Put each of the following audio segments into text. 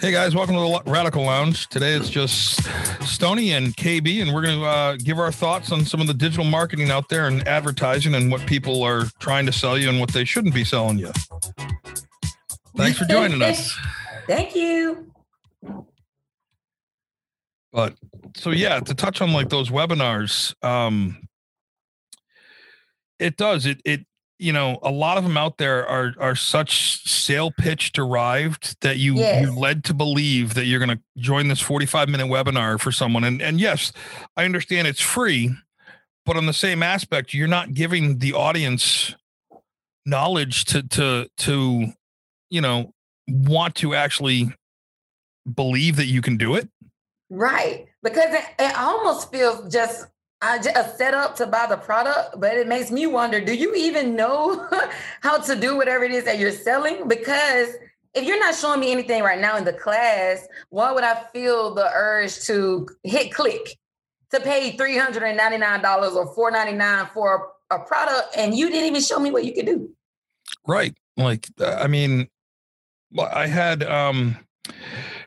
Hey guys, welcome to the Radical Lounge. Today it's just Stoney and KB, and we're going to uh, give our thoughts on some of the digital marketing out there and advertising and what people are trying to sell you and what they shouldn't be selling you. Thanks for joining us. Thank you. But so yeah, to touch on like those webinars, um, it does it it you know a lot of them out there are are such sale pitch derived that you Yes. you're led to believe that you're going to join this 45 minute webinar for someone and and yes i understand it's free but on the same aspect you're not giving the audience knowledge to to to you know want to actually believe that you can do it Right. Because it, it almost feels just uh, ju- a setup to buy the product, but it makes me wonder do you even know how to do whatever it is that you're selling? Because if you're not showing me anything right now in the class, why would I feel the urge to hit click to pay $399 or 499 for a product and you didn't even show me what you could do? Right. Like, uh, I mean, I had um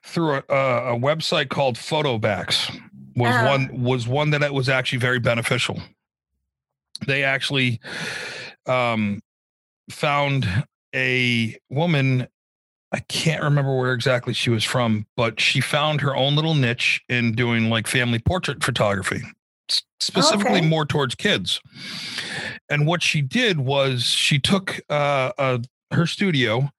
through a, a a website called Photobacks was Uh-huh. one was one that it was actually very beneficial. They actually um found a woman I can't remember where exactly she was from, but she found her own little niche in doing like family portrait photography, specifically Okay. more towards kids. And what she did was she took uh, uh, her studio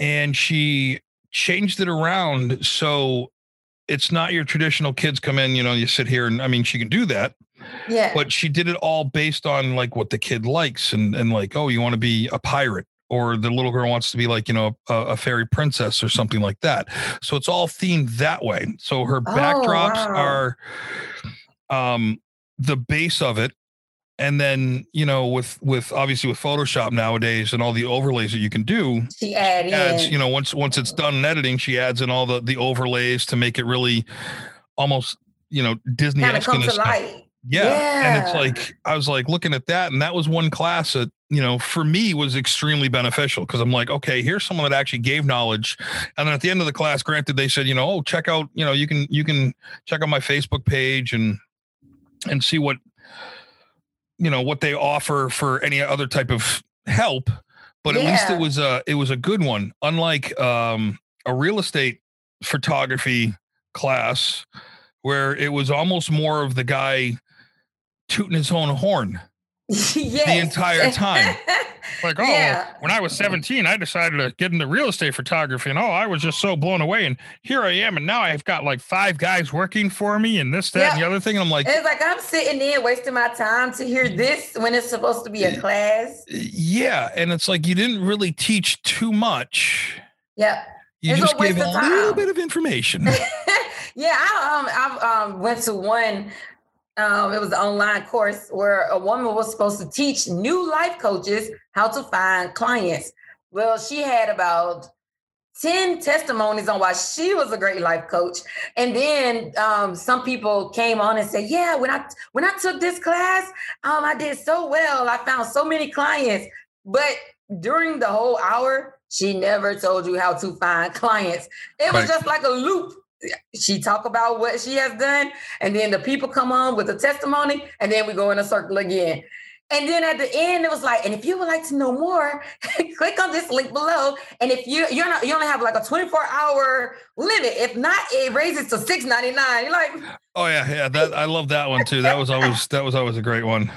and she changed it around so it's not your traditional kids come in, you know, you sit here and I mean, she can do that, Yeah. but she did it all based on like what the kid likes and and like, oh, you want to be a pirate or the little girl wants to be like, you know, a, a fairy princess or something like that. So it's all themed that way. So her backdrops wow. are um the base of it and then you know with with obviously with photoshop nowadays and all the overlays that you can do she add adds in. you know once once it's done in editing she adds in all the the overlays to make it really almost you know disney kind of come to light. yeah. and it's like i was like looking at that and that was one class that you know for me was extremely beneficial because i'm like okay here's someone that actually gave knowledge and then at the end of the class granted they said you know oh check out you know you can you can check out my facebook page and and see what you know what they offer for any other type of help but at least it was a it was a good one. Unlike um a real estate photography class where it was almost more of the guy tooting his own horn yes. the entire time. like oh Yeah. when i was 17 i decided to get into real estate photography and oh i was just so blown away and here i am and now i've got like five guys working for me and this that and the other thing and i'm like It's like I'm sitting there wasting my time to hear this when it's supposed to be a class. yeah and it's like you didn't really teach too much Yeah. you It's just gave a little bit of information yeah, I um I um went to one um it was an online course where a woman was supposed to teach new life coaches how to find clients. Well, she had about 10 testimonies on why she was a great life coach. And then um, some people came on and said, Yeah, when I when I took this class, um, I did so well. I found so many clients. But during the whole hour, she never told you how to find clients. It was Right. just like a loop. She talk about what she has done, and then the people come on with a testimony, and then we go in a circle again. And then at the end, it was like, and if you would like to know more, click on this link below. And if you you're not you only have like a 24 hour limit. If not, it raises to 6.99. You're like, oh yeah yeah that i love that one too that was always that was always a great one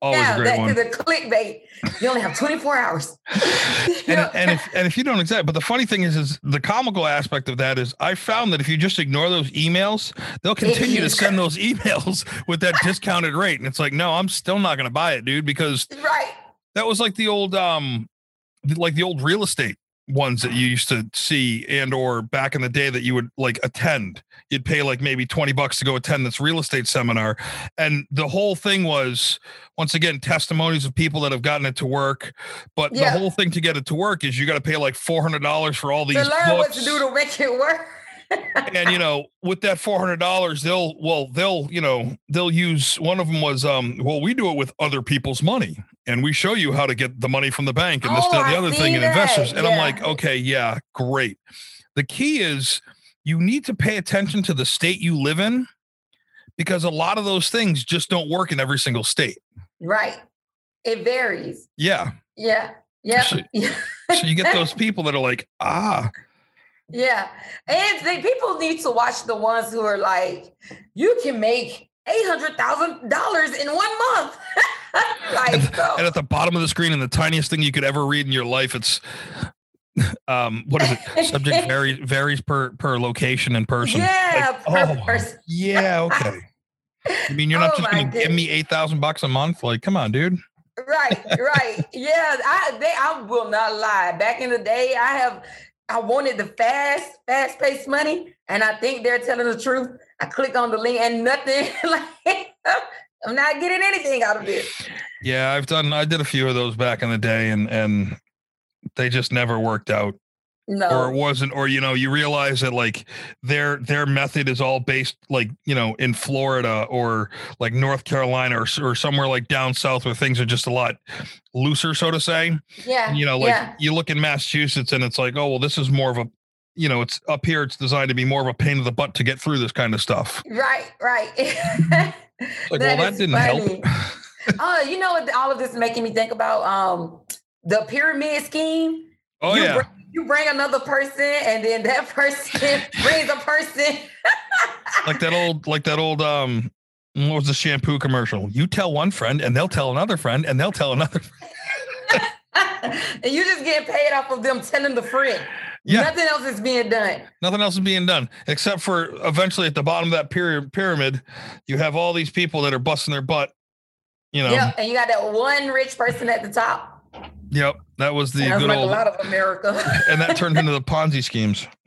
always yeah, a great that, one the clickbait. You only have 24 hours. and, and if and if you don't exact, but the funny thing is, is the comical aspect of that is I found that if you just ignore those emails, they'll continue to send those emails with that discounted rate, and it's like, no, I'm still not going to buy it, dude, because right. that was like the old um, like the old real estate ones that you used to see and or back in the day that you would like attend you'd pay like maybe 20 bucks to go attend this real estate seminar and the whole thing was once again testimonies of people that have gotten it to work but Yeah. the whole thing to get it to work is you got to pay like $400 for all these To learn what to do to make it work. And you know, with that four hundred dollars, they'll well, they'll you know, they'll use one of them was um, well, we do it with other people's money, and we show you how to get the money from the bank and this, Oh, the other thing, and investors. And I'm like, okay, yeah, great. The key is you need to pay attention to the state you live in because a lot of those things just don't work in every single state. right. It varies. Yeah. Yeah. Yeah. So- So you get those people that are like, ah, Yeah. And they, people need to watch the ones who are like, you can make $800,000 in one month. like, bro. and at the bottom of the screen and the tiniest thing you could ever read in your life, it's um what is it? Subject varies varies per per location and person. yeah, Like, per oh, person. Yeah, okay. I mean, you're not Oh just gonna give me eight thousand bucks a month. Like, come on, dude. Right, right. Yeah, I they I will not lie. Back in the day, I have I wanted the fast, fast-paced money, and I think they're telling the truth. I click on the link and nothing like I'm not getting anything out of it. Yeah, I've done. I did a few of those back in the day, and and they just never worked out. No. or it wasn't or you know you realize that like their their method is all based like you know in Florida or like North Carolina or, or somewhere like down south where things are just a lot looser so to say yeah. you know like yeah. you look in Massachusetts and it's like oh well this is more of a you know it's up here it's designed to be more of a pain in the butt to get through this kind of stuff Right, right. like well that didn't funny. help Oh, you know what? All of this is making me think about um the pyramid scheme. Oh you yeah Bring, you bring another person, and then that person brings a person. like that old like that old um what was the shampoo commercial you tell one friend and they'll tell another friend and they'll tell another and you just get paid off of them telling the friend. Yeah. Nothing else is being done. Nothing else is being done except for eventually at the bottom of that pyra- pyramid, you have all these people that are busting their butt. You know, Yep. And you got that one rich person at the top. Yep, that was the Sounds good like old, a lot of America. and that turned into the Ponzi schemes.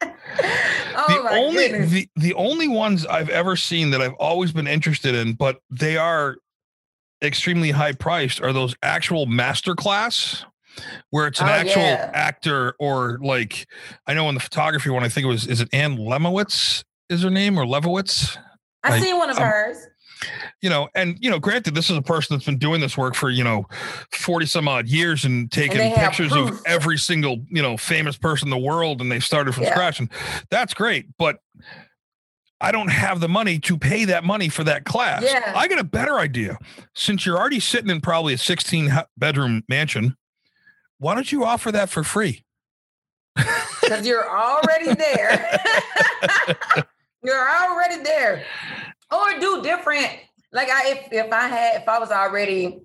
oh the my only goodness. the, the only ones I've ever seen that I've always been interested in, but they are extremely high priced, are those actual master class where it's an Oh, actual yeah. actor or like I know in the photography one, I think it was is it Anne Lemowitz is her name or Levowitz? I like, seen one of um, hers. You know, and you know, granted, this is a person that's been doing this work for you know, forty some odd years and taking pictures of every single you know famous person in the world, and they've started from Yeah. scratch, and that's great. But I don't have the money to pay that money for that class. Yeah. I got a better idea. Since you're already sitting in probably a sixteen bedroom mansion, why don't you offer that for free? Because you're already there. you're already there. Or do different. Like I if if I had if I was already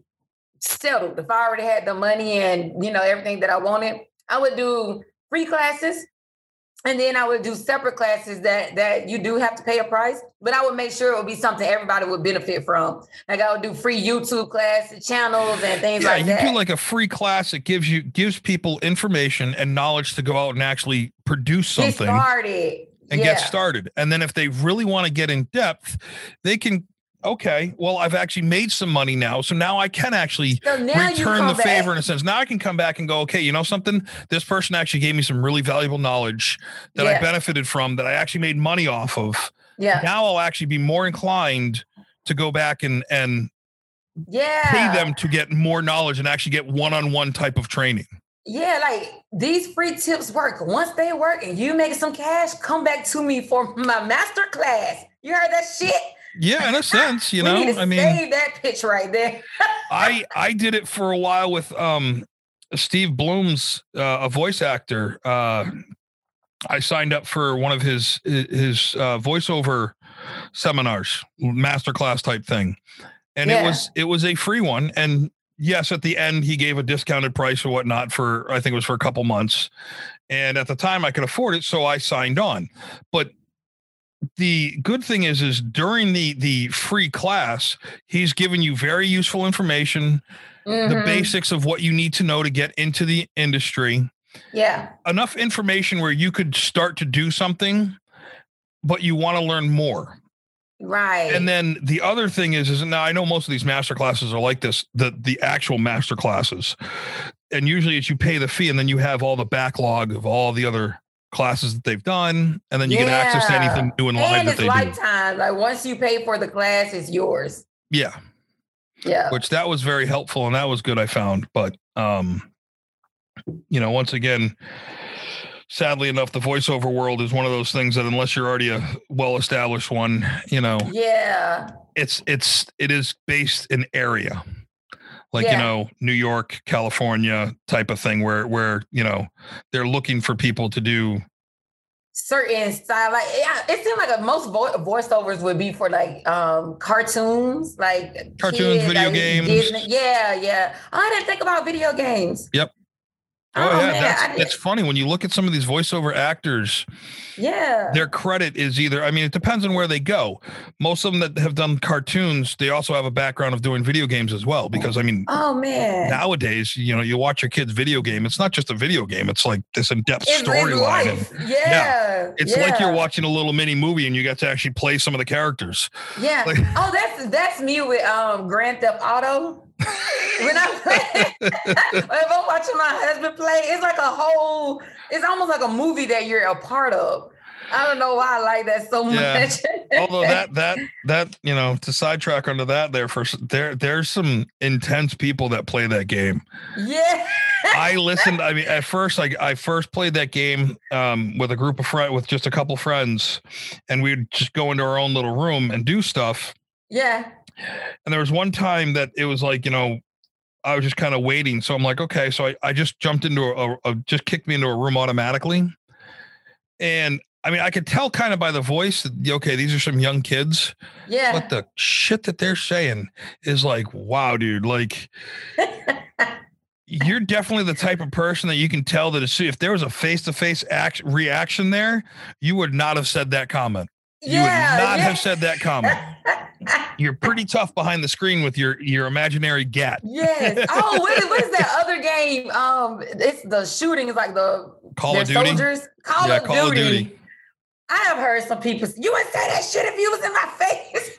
settled, if I already had the money and you know everything that I wanted, I would do free classes. And then I would do separate classes that that you do have to pay a price, but I would make sure it would be something everybody would benefit from. Like I would do free YouTube classes, channels, and things yeah, like that. you do like a free class that gives you gives people information and knowledge to go out and actually produce Get something. started. And yeah. get started. And then if they really want to get in depth, they can. Okay, well, I've actually made some money now, so now I can actually So return the favor in a sense. Now I can come back and go, okay, you know something? This person actually gave me some really valuable knowledge that I benefited from, that I actually made money off of. Yeah. Now I'll actually be more inclined to go back and and Yeah. pay them to get more knowledge and actually get one-on-one type of training. Yeah, like these free tips work. Once they work and you make some cash, come back to me for my master class. You heard that shit? Yeah, in a sense, you know. I mean, save that pitch right there. I I did it for a while with um Steve Blum's uh, a voice actor. Uh I signed up for one of his his uh, voiceover seminars, masterclass type thing. And it was it was a free one and yes at the end he gave a discounted price or whatnot for I think it was for a couple months. And at the time I could afford it so I signed on. But the good thing is is during the the free class he's given you very useful information the Mhm. basics of what you need to know to get into the industry Yeah. enough information where you could start to do something but you want to learn more Right. and then the other thing is is now i know most of these master classes are like this the the actual master classes and usually it's you pay the fee and then you have all the backlog of all the other classes that they've done, and then you get access to anything new and live and that it's they lifetime. Like once you pay for the class, it's yours. Yeah, Yeah. which that was very helpful and that was good. I found, but um, you know, once again. Sadly enough, the voiceover world is one of those things that unless you're already a well-established one, you know, Yeah. it's it's it is based in area like you know new york california type of thing where where you know they're looking for people to do Certain style, like yeah, it seemed like a, most vo- voiceovers would be for like um cartoons, like Cartoons, video like games. Disney. Yeah, yeah. Oh, I didn't think about video games. Yep. Oh, oh, yeah man, that's didn't- it's funny when you look at some of these voiceover actors yeah. their credit is either i mean it depends on where they go most of them that have done cartoons they also have a background of doing video games as well because i mean oh man. nowadays you know you watch your kids video game it's not just a video game it's like this in-depth storyline and life. Yeah. it's like you're watching a little mini movie and you get to actually play some of the characters Yeah. like- oh, that's that's me with um Grand Theft Auto. When I play, if I'm watching my husband play, it's like a whole. It's almost like a movie that you're a part of. I don't know why I like that so Yeah. much. although that that that you know to sidetrack onto that there for there there's some intense people that play that game yeah. i listened i mean at first like i first played that game um with a group of friends with just a couple friends and we'd just go into our own little room and do stuff Yeah. And there was one time that it was like you know i was just kind of waiting so i'm like okay so i, I just jumped into a, a, just kicked me into a room automatically. And i mean i could tell kind of by the voice that okay these are some young kids. Yeah. but the shit that they're saying is like wow dude like you're definitely the type of person that you can tell that if there was a face-to-face act reaction there you would not have said that comment you yeah. would not yeah. have said that comment you're pretty tough behind the screen with your your imaginary gat yes. Oh, what is, what is that other game? Um, it's the shooting. It's like the call of duty soldiers. Call, Yeah, of, Call of Duty. Duty. I have heard some people. You would say that shit if you was in my face.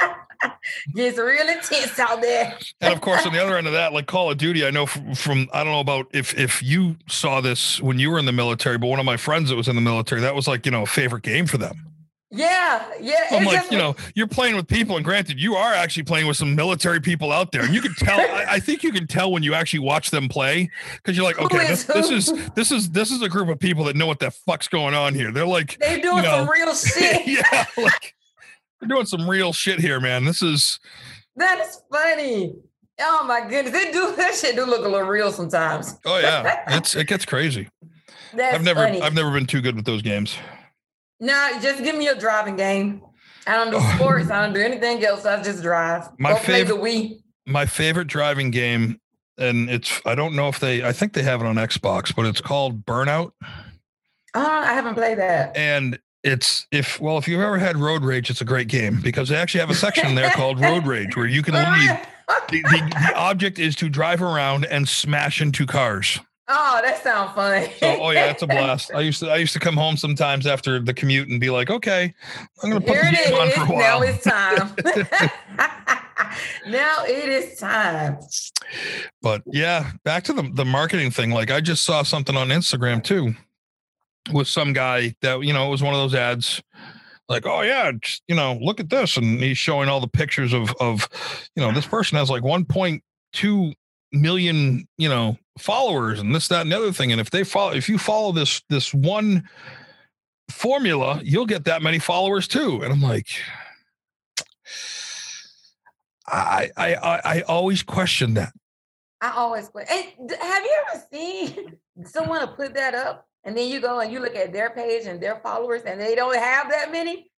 Gets real intense out there. and of course on the other end of that like call of duty i know from, from i don't know about if if you saw this when you were in the military but one of my friends that was in the military that was like you know a favorite game for them Yeah, yeah. I'm like, you know, you're playing with people, and granted, you are actually playing with some military people out there, and you can tell. I, I think you can tell when you actually watch them play because you're like, okay, is this, this is this is this is a group of people that know what the fuck's going on here. They're like, they doing you some real shit. yeah, like they're doing some real shit here, man. This is That is funny. Oh my goodness, they do that shit. Do look a little real sometimes. oh yeah, it's it gets crazy. That's I've never funny. I've never been too good with those games. No, just give me a driving game. I don't do oh. sports. I don't do anything else. I just drive. My Go play the fav- Wii. My favorite driving game, and it's I don't know if they I think they have it on Xbox, but it's called Burnout. Oh, I haven't played that. and it's if well if you've ever had road rage it's a great game because they actually have a section there called road rage where you can leave the, the, the object is to drive around and smash into cars Oh, that sounds fun. so oh yeah it's a blast i used to i used to come home sometimes after the commute and be like okay i'm gonna put Here the it game on for a while. Now it's time. now it is time. but yeah back to the, the marketing thing like i just saw something on instagram too with some guy that you know it was one of those ads like oh yeah just, you know look at this and he's showing all the pictures of of you know this person has like 1.2 million you know followers and this that and the other thing and if they follow if you follow this this one formula you'll get that many followers too and i'm like i i i, I always question that I always. And have you ever seen someone put that up and then you go and you look at their page and their followers and they don't have that many?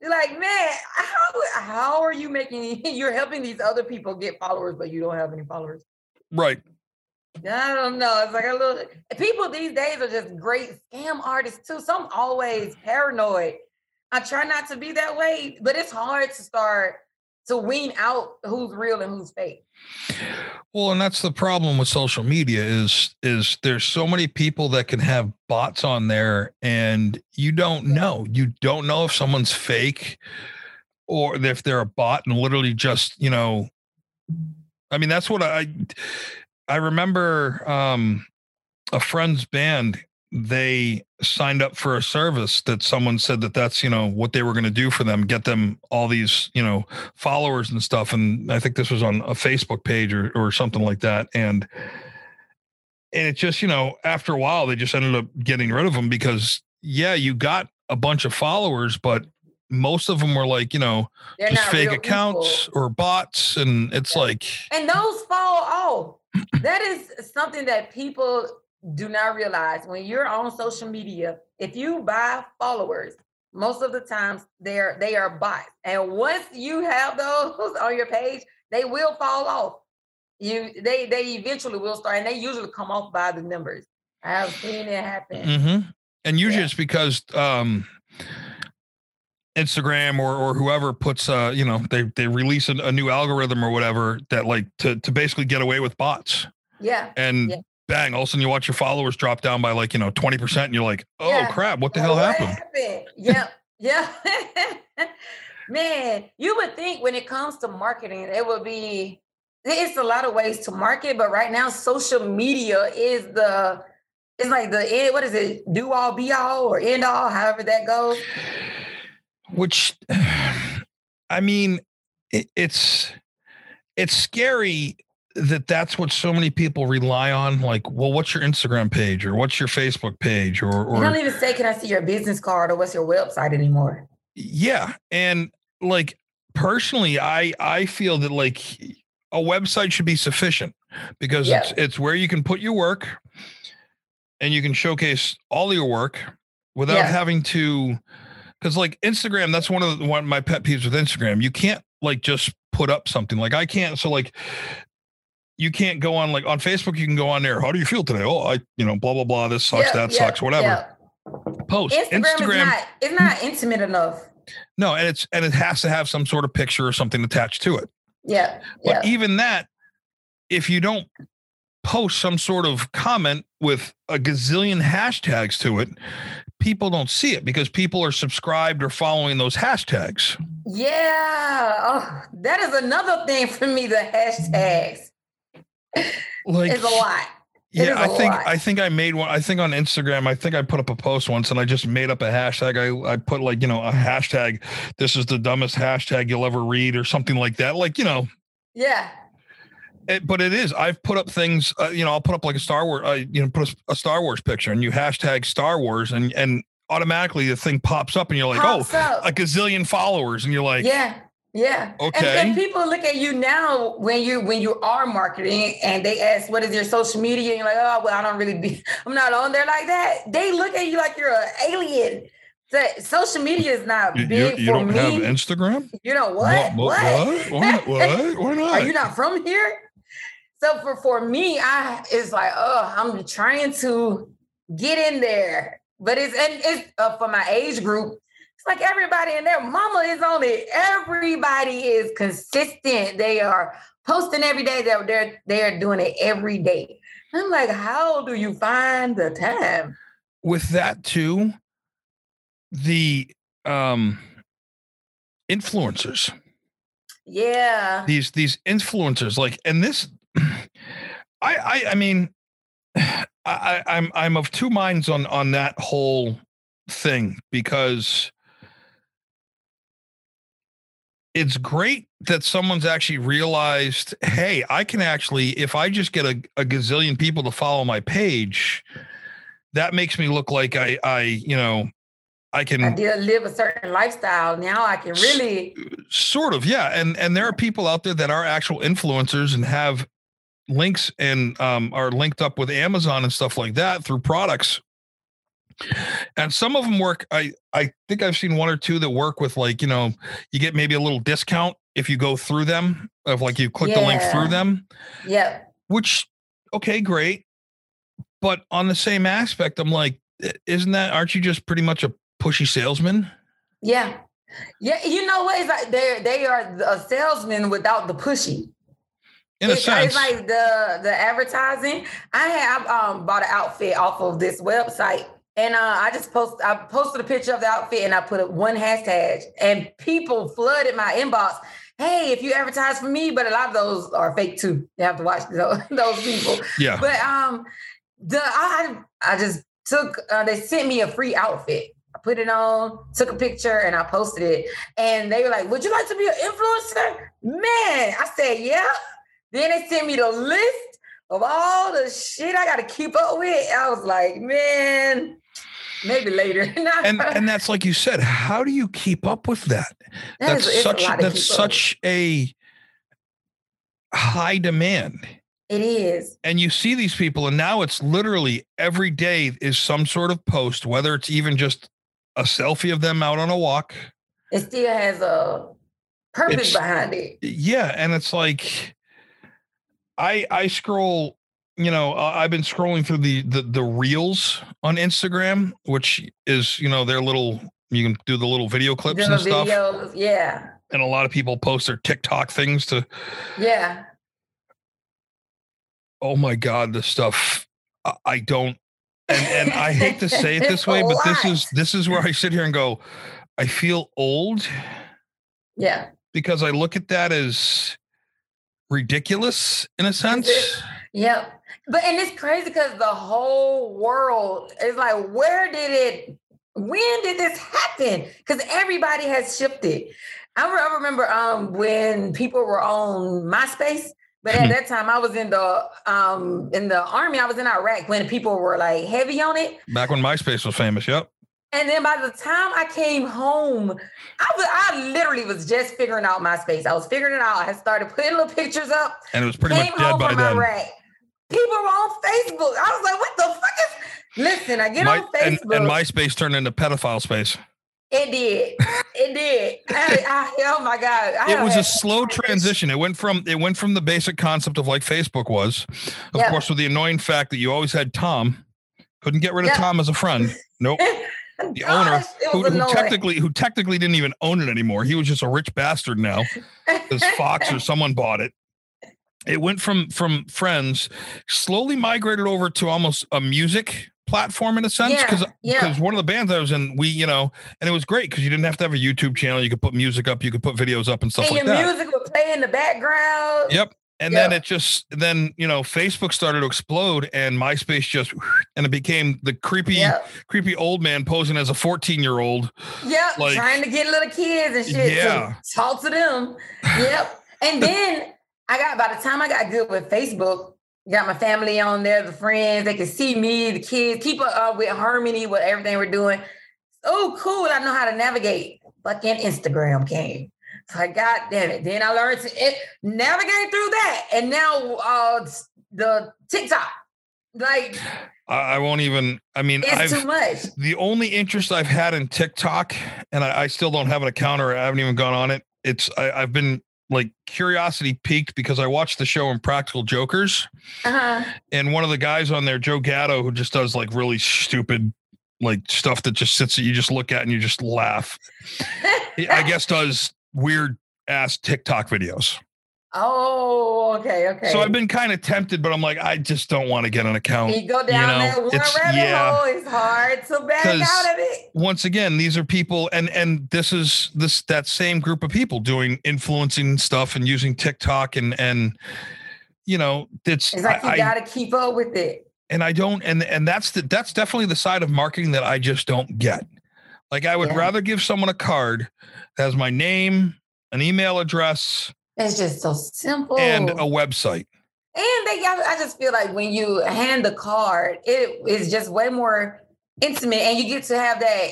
You're like, man, how how are you making you're helping these other people get followers, but you don't have any followers? right I don't know. It's like a little people these days are just great scam artists too. Some always paranoid. I try not to be that way, but it's hard to start to wean out who's real and who's fake. Well, and that's the problem with social media is is there's so many people that can have bots on there and you don't know. You don't know if someone's fake or if they're a bot and literally just, you know, I mean, that's what I I remember um a friend's band they signed up for a service that someone said that that's you know what they were going to do for them get them all these you know followers and stuff and i think this was on a facebook page or, or something like that and and it just you know after a while they just ended up getting rid of them because yeah you got a bunch of followers but most of them were like you know They're just fake accounts people. or bots and it's Yeah. like And those fall off. that is something that people do not realize. When you're on social media, if you buy followers, most of the times they're they are bots. And once you have those on your page, they will fall off. You they they eventually will start and they usually come off by the numbers. I have seen it happen. hmm And usually Yeah. it's because um, Instagram or or whoever puts uh you know they they release a, a new algorithm or whatever that like to to basically get away with bots Yeah. and Yeah. bang all of a sudden you watch your followers drop down by like you know twenty percent and you're like oh Yeah. crap what the hell what happened Yeah, yeah. Man, you would think when it comes to marketing, it would be it's a lot of ways to market, but right now social media is the it's like the end, what is it, do all be all or end all, however that goes. Which I mean it, it's it's scary that that's what so many people rely on like well what's your Instagram page or what's your Facebook page or You don't even say, Can I see your business card or what's your website anymore? yeah and like personally i i feel that like a website should be sufficient because Yeah. it's it's where you can put your work and you can showcase all your work without Yeah. having to because like instagram that's one of the one of my pet peeves with instagram you can't like just put up something like i can't so like you can't go on like on facebook you can go on there how do you feel today oh i you know blah blah blah this sucks Yeah, that yeah, sucks whatever yeah. post Instagram, is not it's not intimate enough. no, and it's and it has to have some sort of picture or something attached to it. Yeah. But even that, if you don't post some sort of comment with a gazillion hashtags to it, people don't see it because people are subscribed or following those hashtags. Yeah. Oh, that is another thing for me, the hashtags. Like It's a lot. It Yeah, I think lot. I think I made one. I think on Instagram, I think I put up a post once, and I just made up a hashtag. I I put like you know a hashtag. This is the dumbest hashtag you'll ever read, or something like that. Like you know, Yeah. It, but it is. I've put up things. Uh, you know, I'll put up like a Star Wars. I you know put a, a Star Wars picture, and you hashtag Star Wars, and and automatically the thing pops up, and you're like, Pops oh, up. a gazillion followers, and you're like, yeah. Yeah. Okay. And, people look at you now when you when you are marketing and they ask what is your social media and you're like, oh well, I don't really be I'm not on there like that. They look at you like you're an alien. So, social media is not you, you, big you for don't me. have Instagram? you know what? What? What? What? What? Why not? Are you not from here? So for for me, I it's like, oh, I'm trying to get in there, but it's and it's uh, for my age group. It's like everybody in there. mama is on it. Everybody is consistent. They are posting every day. They're they're they're doing it every day. I'm like, how do you find the time? with that too the um influencers Yeah, these these influencers like and this i i i mean I, i'm i'm of two minds on on that whole thing because it's great that someone's actually realized hey i can actually if i just get a, a gazillion people to follow my page that makes me look like i i you know i can I did live a certain lifestyle. Now I can really, sort of yeah and and there are people out there that are actual influencers and have links and um, are linked up with amazon and stuff like that through products and some of them work i i think i've seen one or two that work with like you know you get maybe a little discount if you go through them of like you click the link through them yeah, which okay great but on the same aspect i'm like isn't that aren't you just pretty much a pushy salesman Yeah. Yeah, you know what? It's like they they are a salesman without the pushy. In a it's, sense it's like the the advertising. I have um bought an outfit off of this website, and uh, I just post I posted a picture of the outfit, and I put a, one hashtag, and people flooded my inbox. Hey, if you advertise for me, but a lot of those are fake too. You have to watch those, those people. yeah But um, the I I just took uh, they sent me a free outfit. I put it on, took a picture, and I posted it. And they were like, "Would you like to be an influencer?" Man, I said, "Yeah." Then they sent me the list of all the shit I got to keep up with. I was like, "Man." Maybe later. and and that's like you said. How do you keep up with that? that that's is, such that's such a high demand. It is. And you see these people, and now it's literally every day is some sort of post, whether it's even just a selfie of them out on a walk. It still has a purpose it's, behind it. Yeah. And it's like I I scroll, you know, I've been scrolling through the the the reels on Instagram, which is, you know, their little you can do the little video clips and stuff. Videos, yeah. And a lot of people post their TikTok things to Yeah oh my god, the stuff I don't and and I hate to say it this way, but this is this is where I sit here and go, I feel old. Yeah. Because I look at that as ridiculous in a sense. Yep. But and it's crazy because the whole world is like, where did it when did this happen? Because everybody has shifted. I remember um, when people were on MySpace but at that time, I was in the um in the army. I was in Iraq when people were like heavy on it. Back when MySpace was famous. Yep. And then by the time I came home, I was I literally was just figuring out MySpace. I was figuring it out. I had started putting little pictures up. And it was pretty much dead by then. Iraq. People were on Facebook. I was like, what the fuck is listen, I get My, on Facebook. And, and MySpace turned into pedophile space. It did. It did. I, I, oh my god! I it was a slow transition. It went from it went from the basic concept of like Facebook was, of yep. course, with the annoying fact that you always had Tom. Couldn't get rid of yep. Tom as a friend. Nope. the Gosh, owner who, who, technically who technically didn't even own it anymore. He was just a rich bastard now because Fox or someone bought it. It went from from friends, slowly migrated over to almost a music platform in a sense because yeah, because yeah. one of the bands I was in, we you know, and it was great because you didn't have to have a YouTube channel. You could put music up, you could put videos up and stuff and like your that. Music would play in the background. Yep. And yep. then it just then you know Facebook started to explode and MySpace just and it became the creepy yep. creepy old man posing as a 14 year old. Yep, like, trying to get little kids and shit. Yeah, to talk to them. Yep. and then I got by the time I got good with Facebook, Got my family on there, the friends. They can see me, the kids. Keep up uh, with harmony with everything we're doing. Oh, cool! I know how to navigate. Fucking Instagram came. So I got damn it. Then I learned to it, navigate through that, and now uh, the TikTok. Like I, won't even. I mean, it's I've, too much. The only interest I've had in TikTok, and I, I, still don't have an account or I haven't even gone on it. It's I, I've been like curiosity peaked because I watched the show Impractical Jokers, uh-huh. and one of the guys on there, Joe Gatto, who just does like really stupid like stuff that just sits that you just look at and you just laugh. I guess does weird ass TikTok videos. Oh, okay, okay. So I've been kind of tempted, but I'm like, I just don't want to get an account. You go down you know? that one it's, rabbit yeah. hole. It's hard to back out of it. Once again, these are people, and and this is this that same group of people doing influencing stuff and using TikTok and and you know, it's it's like I, you got to keep up with it. And I don't, and and that's the that's definitely the side of marketing that I just don't get. Like I would yeah. rather give someone a card has my name, an email address it's just so simple. And a website. And they got, I just feel like when you hand the card, it is just way more intimate and you get to have that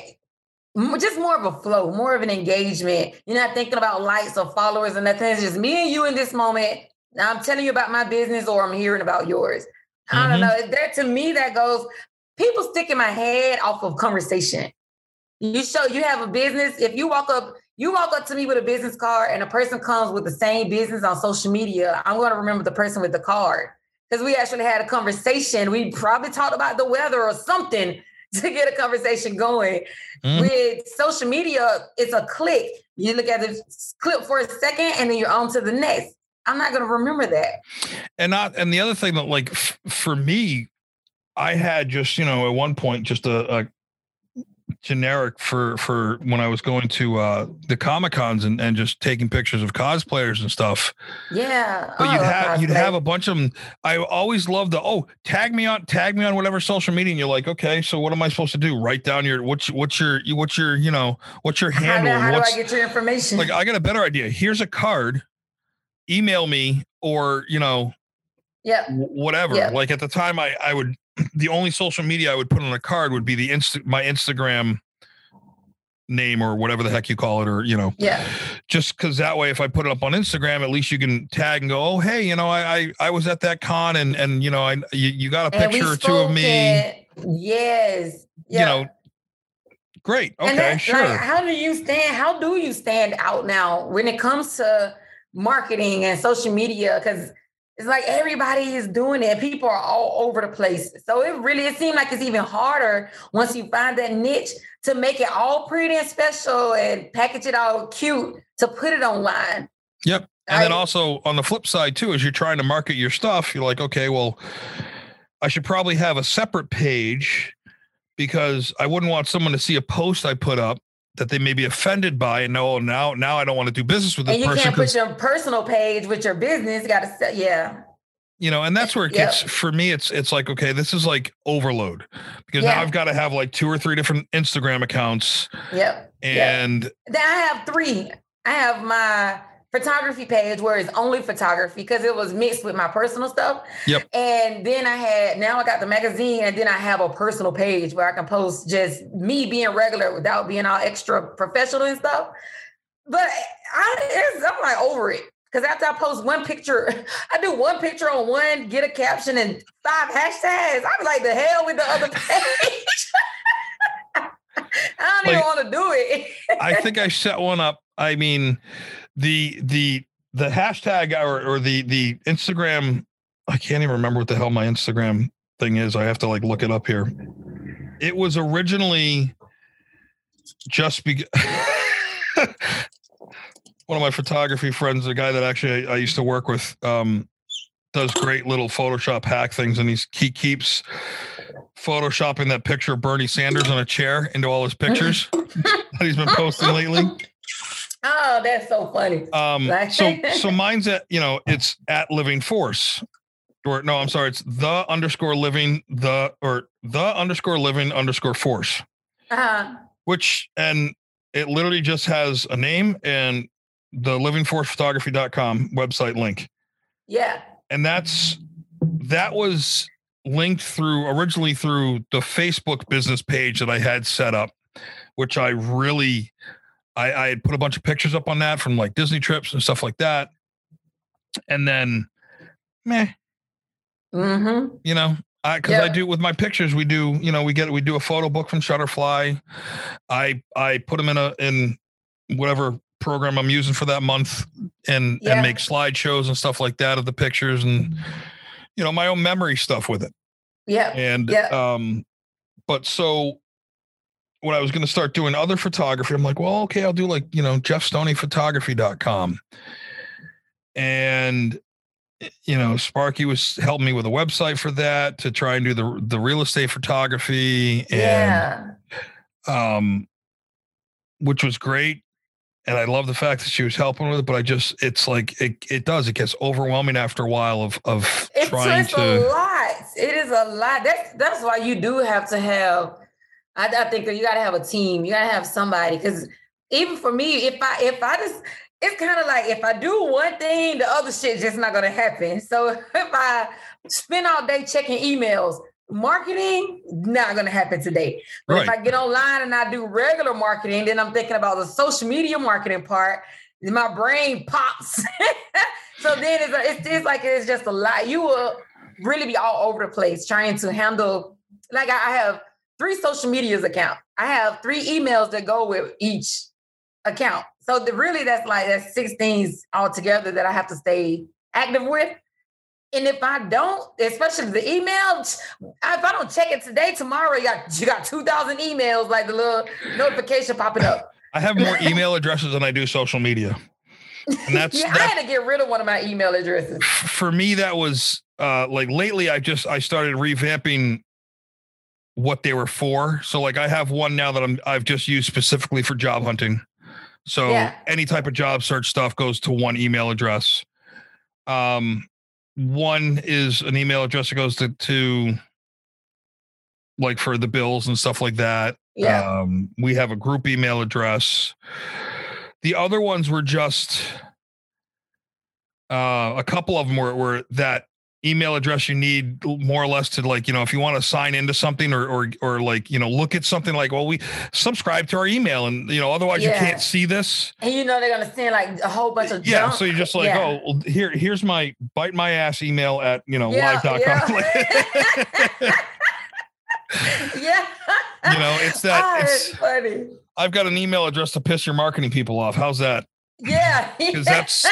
just more of a flow, more of an engagement. You're not thinking about likes or followers and nothing. It's just me and you in this moment. Now I'm telling you about my business or I'm hearing about yours. Mm-hmm. I don't mm-hmm. know. That to me, that goes, people stick in my head off of conversation. You show you have a business. If you walk up you walk up to me with a business card and a person comes with the same business on social media, I'm going to remember the person with the card because we actually had a conversation. We probably talked about the weather or something to get a conversation going. Mm. With social media, it's a click. You look at the clip for a second and then you're on to the next. I'm not going to remember that. And not, and the other thing that, like, f- for me, I had just, you know, at one point, just a, a generic for for when I was going to uh the Comic Cons and, and just taking pictures of cosplayers and stuff. Yeah. But Oh, you'd have you'd have a bunch of them. I always loved the oh tag me on tag me on whatever social media. And you're like, okay, so what am I supposed to do? Write down your what's what's your what's your you know what's your How, handle? and how do I get your information? like I got a better idea. Here's a card. Email me or you know yeah. whatever. Yeah. Like at the time, I I would the only social media I would put on a card would be the insta my Instagram name or whatever the heck you call it or you know Yeah. just because that way if i put it up on instagram at least you can tag and go oh hey you know i i, I was at that con and and you know i you, you got a picture or two of me and- Yes. Yeah. you know great okay that- sure Like, how do you stand? How do you stand out now when it comes to marketing and social media? Because it's like everybody is doing it. People are all over the place. So it really it seems like it's even harder once you find that niche to make it all pretty and special and package it all cute to put it online. Yep. And then also on the flip side too, as you're trying to market your stuff, you're like, okay, well, I should probably have a separate page because I wouldn't want someone to see a post I put up that they may be offended by and know oh, now now I don't want to do business with this And you person can't put your personal page with your business. Got to say, yeah, you know, and that's where it Yep. gets for me. It's it's like okay, this is like overload because now I've got to have like two or three different Instagram accounts, yep. Yeah. and Then I have three. I have my photography page where it's only photography because it was mixed with my personal stuff. Yep. And then I had now I got the magazine, and then I have a personal page where I can post just me being regular without being all extra professional and stuff. But I, it's, I'm like over it because after I post one picture, I do one picture on one, get a caption and five hashtags. I'm like the hell with the other page. I don't even want to do it. I think I set one up. I mean, the the the hashtag or or the the Instagram. I can't even remember what the hell my Instagram thing is. I have to like look it up here. It was originally just be. one of my photography friends, a guy that actually I, I used to work with, um, does great little Photoshop hack things, and he's he keeps photoshopping that picture of Bernie Sanders on a chair into all his pictures that he's been posting lately. Oh, that's so funny. Um, so so mine's at you know it's at Living Force, or no, I'm sorry, it's the underscore living the or the underscore living underscore force, Uh-huh. which and it literally just has a name and the livingforcephotography.com website link, Yeah. and that's that was linked through originally through the Facebook business page that I had set up, which I really I, I had put a bunch of pictures up on that from like Disney trips and stuff like that. And then meh, Mm-hmm. you know, I because I do with my pictures, we do, you know, we get we do a photo book from Shutterfly. I I put them in a in whatever program I'm using for that month and Yeah. and make slideshows and stuff like that of the pictures and you know my own memory stuff with it. Yeah. And Yeah. um, but so when I was going to start doing other photography, I'm like, well, okay, I'll do like, you know, jeffstoneyphotography.com. And eh, you know, Sparky was helping me with a website for that to try and do the the real estate photography and Yeah. um which was great. And I love the fact that she was helping with it, but I just it's like it it does, it gets overwhelming after a while of of It's trying to a lot. It is a lot. That's that's why you do have to have. I, I think that you got to have a team. You got to have somebody because even for me, if I if I just it's kind of like if I do one thing, the other shit just not gonna happen. So if I spend all day checking emails, marketing not gonna happen today. But if I get online and I do regular marketing, then I'm thinking about the social media marketing part. then My brain pops. so then it's, it's it's like it's just a lot. You will really be all over the place trying to handle. Like I have three social medias account. I have three emails that go with each account. So the, really, that's like that's six things altogether that I have to stay active with. And if I don't, especially the email, if I don't check it today, tomorrow you got you got two thousand emails, like the little notification popping up. I have more email addresses than I do social media. And that's yeah, I had to get rid of one of my email addresses. for me that was uh like lately I just I started revamping what they were for. So like I have one now that I'm I've just used specifically for job hunting. So Yeah. any type of job search stuff goes to one email address. Um one is an email address that goes to, to like for the bills and stuff like that. Yeah. Um, we have a group email address. The other ones were just uh, a couple of them were, were that email address you need more or less to like you know if you want to sign into something or or or like you know look at something like well we subscribe to our email and you know otherwise you can't see this and you know they're gonna send like a whole bunch of yeah junk. so you're just like Yeah. oh well, here here's my bite my ass email at you know Yeah, live.com yeah. You know, it's that- Ah, it's- it's funny. i've got an email address to piss your marketing people off how's that yeah because that's-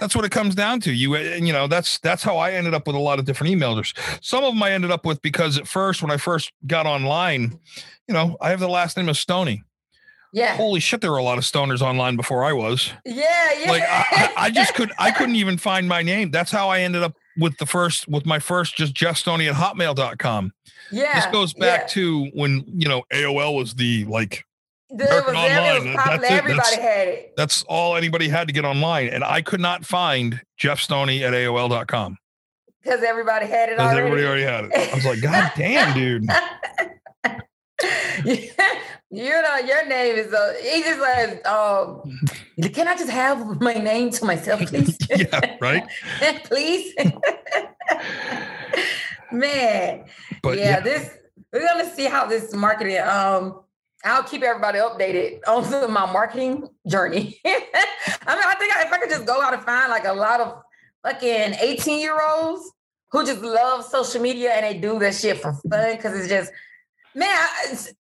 that's what it comes down to you and you know that's that's how i ended up with a lot of different email addresses some of them i ended up with because at first when i first got online you know i have the last name of Stoney yeah. holy shit there were a lot of stoners online before i was Yeah, yeah. like I, I I just could i couldn't even find my name that's how i ended up with the first with my first just jeff stoney at hotmail.com yeah. this goes back yeah. to when you know aol was the like There American it Online, was that- that's Everybody that's- had it. that's all anybody had to get online and i could not find jeff stoney at aol.com Because everybody had it already. everybody already had it i was like god damn dude you know, your name is uh he just like, um, can I just have my name to myself, please? yeah right please. Man. but yeah, yeah, this we're gonna see how this marketing um I'll keep everybody updated on my marketing journey. I mean, I think if I could just go out and find like a lot of fucking 18 year olds who just love social media and they do that shit for fun because it's just, man,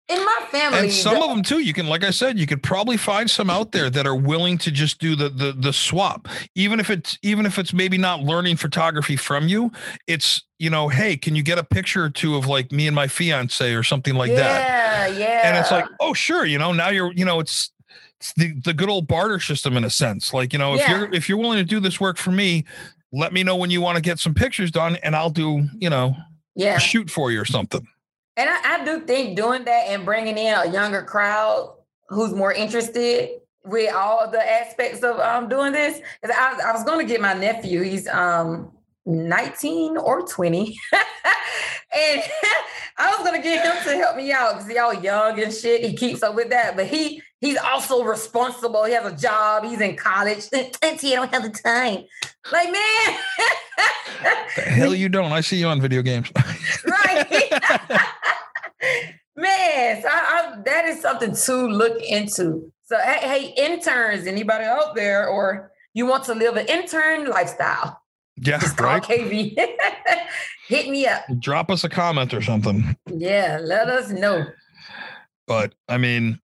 in my family. and some of them too you can like i said you could probably find some out there that are willing to just do the the the swap even if it's even if it's maybe not learning photography from you it's you know hey can you get a picture or two of like me and my fiance or something like that yeah, yeah. and it's like oh sure you know now you're you know it's it's the, the good old barter system in a sense like you know if Yeah. you're if you're willing to do this work for me let me know when you want to get some pictures done and i'll do you know yeah. shoot for you or something And I, I do think doing that and bringing in a younger crowd who's more interested with all of the aspects of um, doing this. Because I, was- I was going to get my nephew. He's um 19 or 20. and I was going to get him to help me out because he's all young and shit. He keeps up with that. But he he's also responsible. He has a job. He's in college. Auntie, I don't have the time. Like, man. the hell you don't i see you on video games right? Man, so I, I, that is something to look into. So, hey, hey, interns, anybody out there, or you want to live an intern lifestyle? yeah Just call right KB. Hit me up. drop us a comment or something Yeah, let us know. but i mean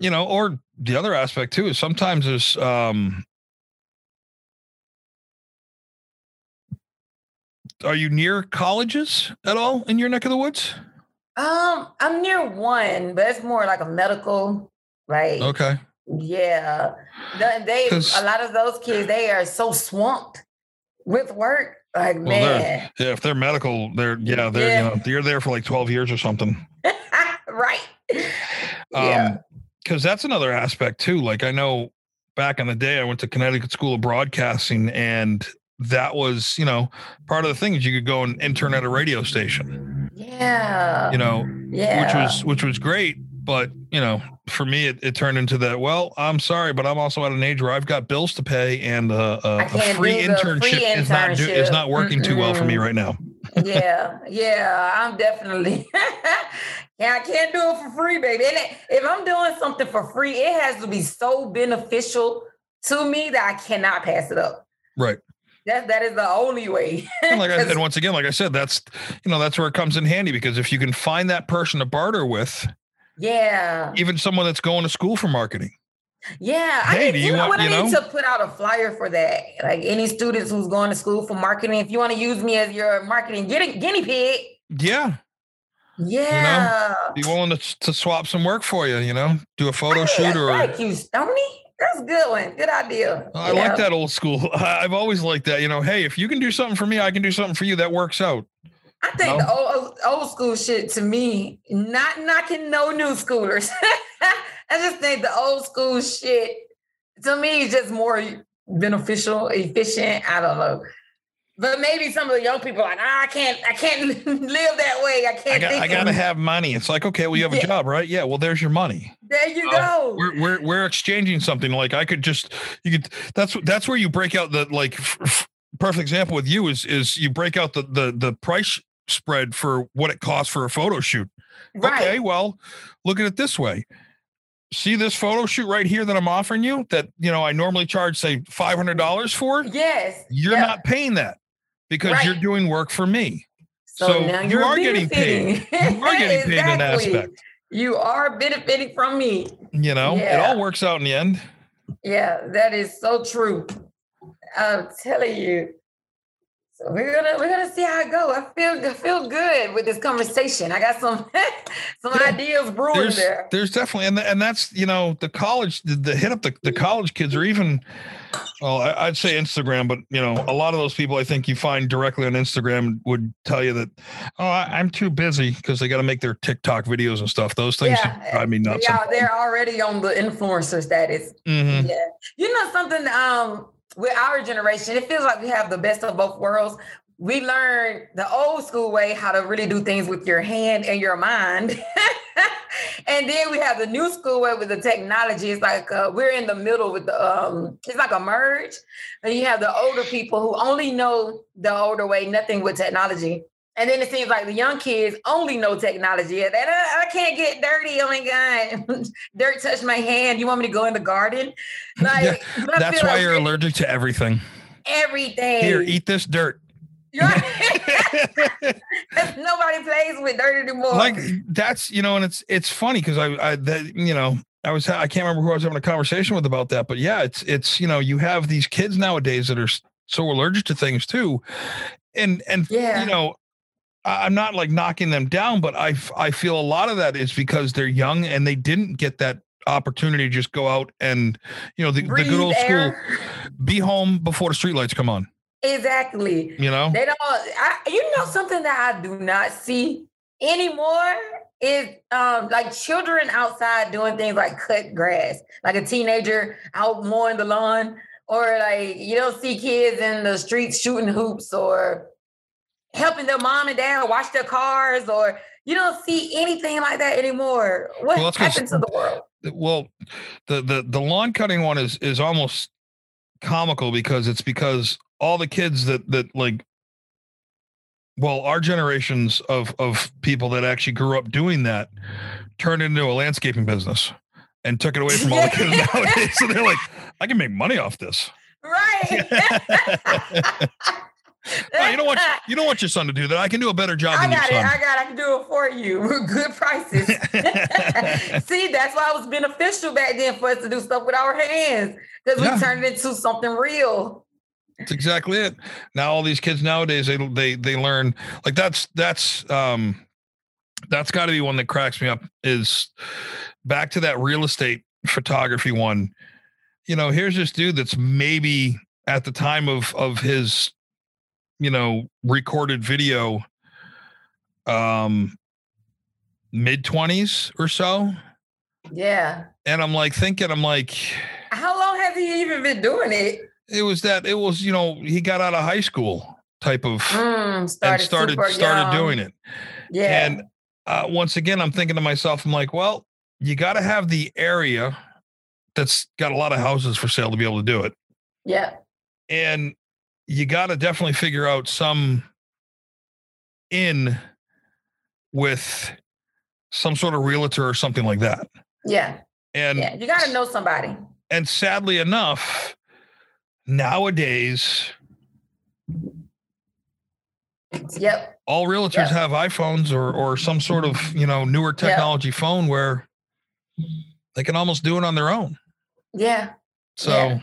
you know or the other aspect too is sometimes there's um are you near colleges at all in your neck of the woods Um, I'm near one, but it's more like a medical, like okay yeah. The- They a lot of those kids they are so swamped with work. Like Well, man, yeah if they're medical they're yeah they're Yeah. you know you're there for like 12 years or something right? um Yeah. because that's another aspect too like i know back in the day i went to connecticut school of broadcasting and that was you know part of the thing is you could go and intern at a radio station Yeah. you know yeah. which was which was great but you know for me it, it turned into that well i'm sorry but i'm also at an age where i've got bills to pay and uh, uh, a can't free internship, is not do, is not working too well for me right now yeah, yeah, I'm definitely. yeah, I can't do it for free, baby. It- if I'm doing something for free, it has to be so beneficial to me that I cannot pass it up. right That that is the only way. and like I, and once again like i said that's you know that's where it comes in handy because if you can find that person to barter with yeah, even someone that's going to school for marketing yeah. Hey, I do need, you you know want- what? I need know? to put out a flyer for that. Like any students who's going to school for marketing, if you want to use me as your marketing guinea, guinea pig, yeah yeah. You know, be willing to, to swap some work for you you know do a photo Hey, shoot or Thank you, Stoney. That's a good one. Good idea. I like that old school. I've always liked that. You know, hey, if you can do something for me, I can do something for you. That works out. I think no? the old, old school shit to me, not knocking no new schoolers. I just think the old school shit to me is just more beneficial, efficient. I don't know. But maybe some of the young people are like, ah, I can't, I can't live that way. I can't. I, got, I gotta have money. It's like, okay, well, you have yeah. a job, right? Yeah. Well, there's your money. There you uh, go. We're, we're we're exchanging something. Like I could just, you could. That's that's where you break out the like. F- f- perfect example with you is is you break out the the the price spread for what it costs for a photo shoot. Right. Okay. Well, look at it this way see this photo shoot right here that I'm offering you that you know I normally charge say five hundred dollars for. Yes, you're yep. not paying that because right. you're doing work for me. So, so now you are getting paid. You are getting exactly. paid in aspect. You are benefiting from me. You know, yeah. it all works out in the end. Yeah, that is so true. I'm telling you. So we're gonna we're gonna see how it go. I feel I feel good with this conversation. I got some some ideas brewing there's, there. There's definitely and and that's you know the college the, the hit up the, the college kids or even well I, would say Instagram, but you know a lot of those people I think you find directly on Instagram would tell you that oh I, am too busy because they got to make their TikTok videos and stuff. Those things yeah, drive me nuts. Yeah, they're already on the influencer status. Mm-hmm. Yeah, you know something um with our generation, it feels like we have the best of both worlds. We learned the old school way how to really do things with your hand and your mind. and then we have the new school way with the technology. It's like uh, we're in the middle with the, um, it's like a merge. And you have the older people who only know the older way, nothing with technology. And then it seems like the young kids only know technology. And I, uh, I can't get dirty. Oh my God. Dirt touched my hand. You want me to go in the garden? Like yeah, that's why like you're allergic to everything. Everything. Here, eat this dirt. Nobody plays with dirt anymore. Like that's you know, and it's it's funny because I I that you know I was I can't remember who I was having a conversation with about that, but yeah, it's it's you know you have these kids nowadays that are so allergic to things too, and and yeah. you know I'm not like knocking them down, but I I feel a lot of that is because they're young and they didn't get that opportunity to just go out and you know the, the good old air. school be home before the streetlights come on. Exactly. You know they don't. I, you know something that I do not see anymore is um like children outside doing things like cut grass, like a teenager out mowing the lawn, or like you don't see kids in the streets shooting hoops or helping their mom and dad wash their cars or you don't see anything like that anymore. What well, happened to the world? Well, the, the the lawn cutting one is is almost comical because it's because all the kids that that like well, our generations of of people that actually grew up doing that turned into a landscaping business and took it away from all the kids nowadays. So they're like, I can make money off this. Right. no, you don't want you don't want your son to do that. I can do a better job. I got it. I got. I can do it for you. Good prices. See, that's why it was beneficial back then for us to do stuff with our hands because yeah. we turned it into something real. That's exactly it. Now all these kids nowadays they they they learn like that's that's um that's got to be one that cracks me up is back to that real estate photography one. You know, here's this dude that's maybe at the time of of his you know, recorded video um mid 20s or so. Yeah. And I'm like thinking I'm like How long has he even been doing it? It was that it was, you know, he got out of high school type of mm, started and started started doing it. Yeah. And uh, once again I'm thinking to myself I'm like, well, you got to have the area that's got a lot of houses for sale to be able to do it. Yeah. And you got to definitely figure out some in with some sort of realtor or something like that. Yeah. And yeah, you got to know somebody. And sadly enough, nowadays, yep. All realtors yep. have iPhones or or some sort of, you know, newer technology yep. phone where they can almost do it on their own. Yeah. So yeah.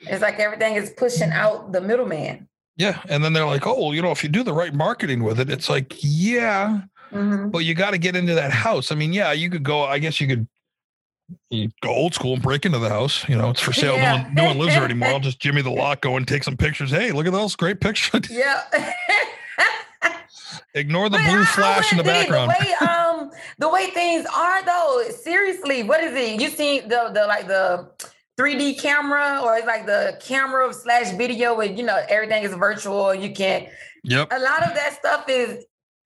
It's like everything is pushing out the middleman. Yeah. And then they're like, oh, well, you know, if you do the right marketing with it, it's like, yeah, mm-hmm. but you got to get into that house. I mean, yeah, you could go, I guess you could you go old school and break into the house. You know, it's for sale. Yeah. No, one, no one lives there anymore. I'll just Jimmy the lock, go and take some pictures. Hey, look at those great pictures. Yeah. Ignore the blue flash in the background. The way, um, the way things are though, seriously, what is it? You seen the the like the 3D camera or it's like the camera slash video and you know everything is virtual. You can't. Yep. A lot of that stuff is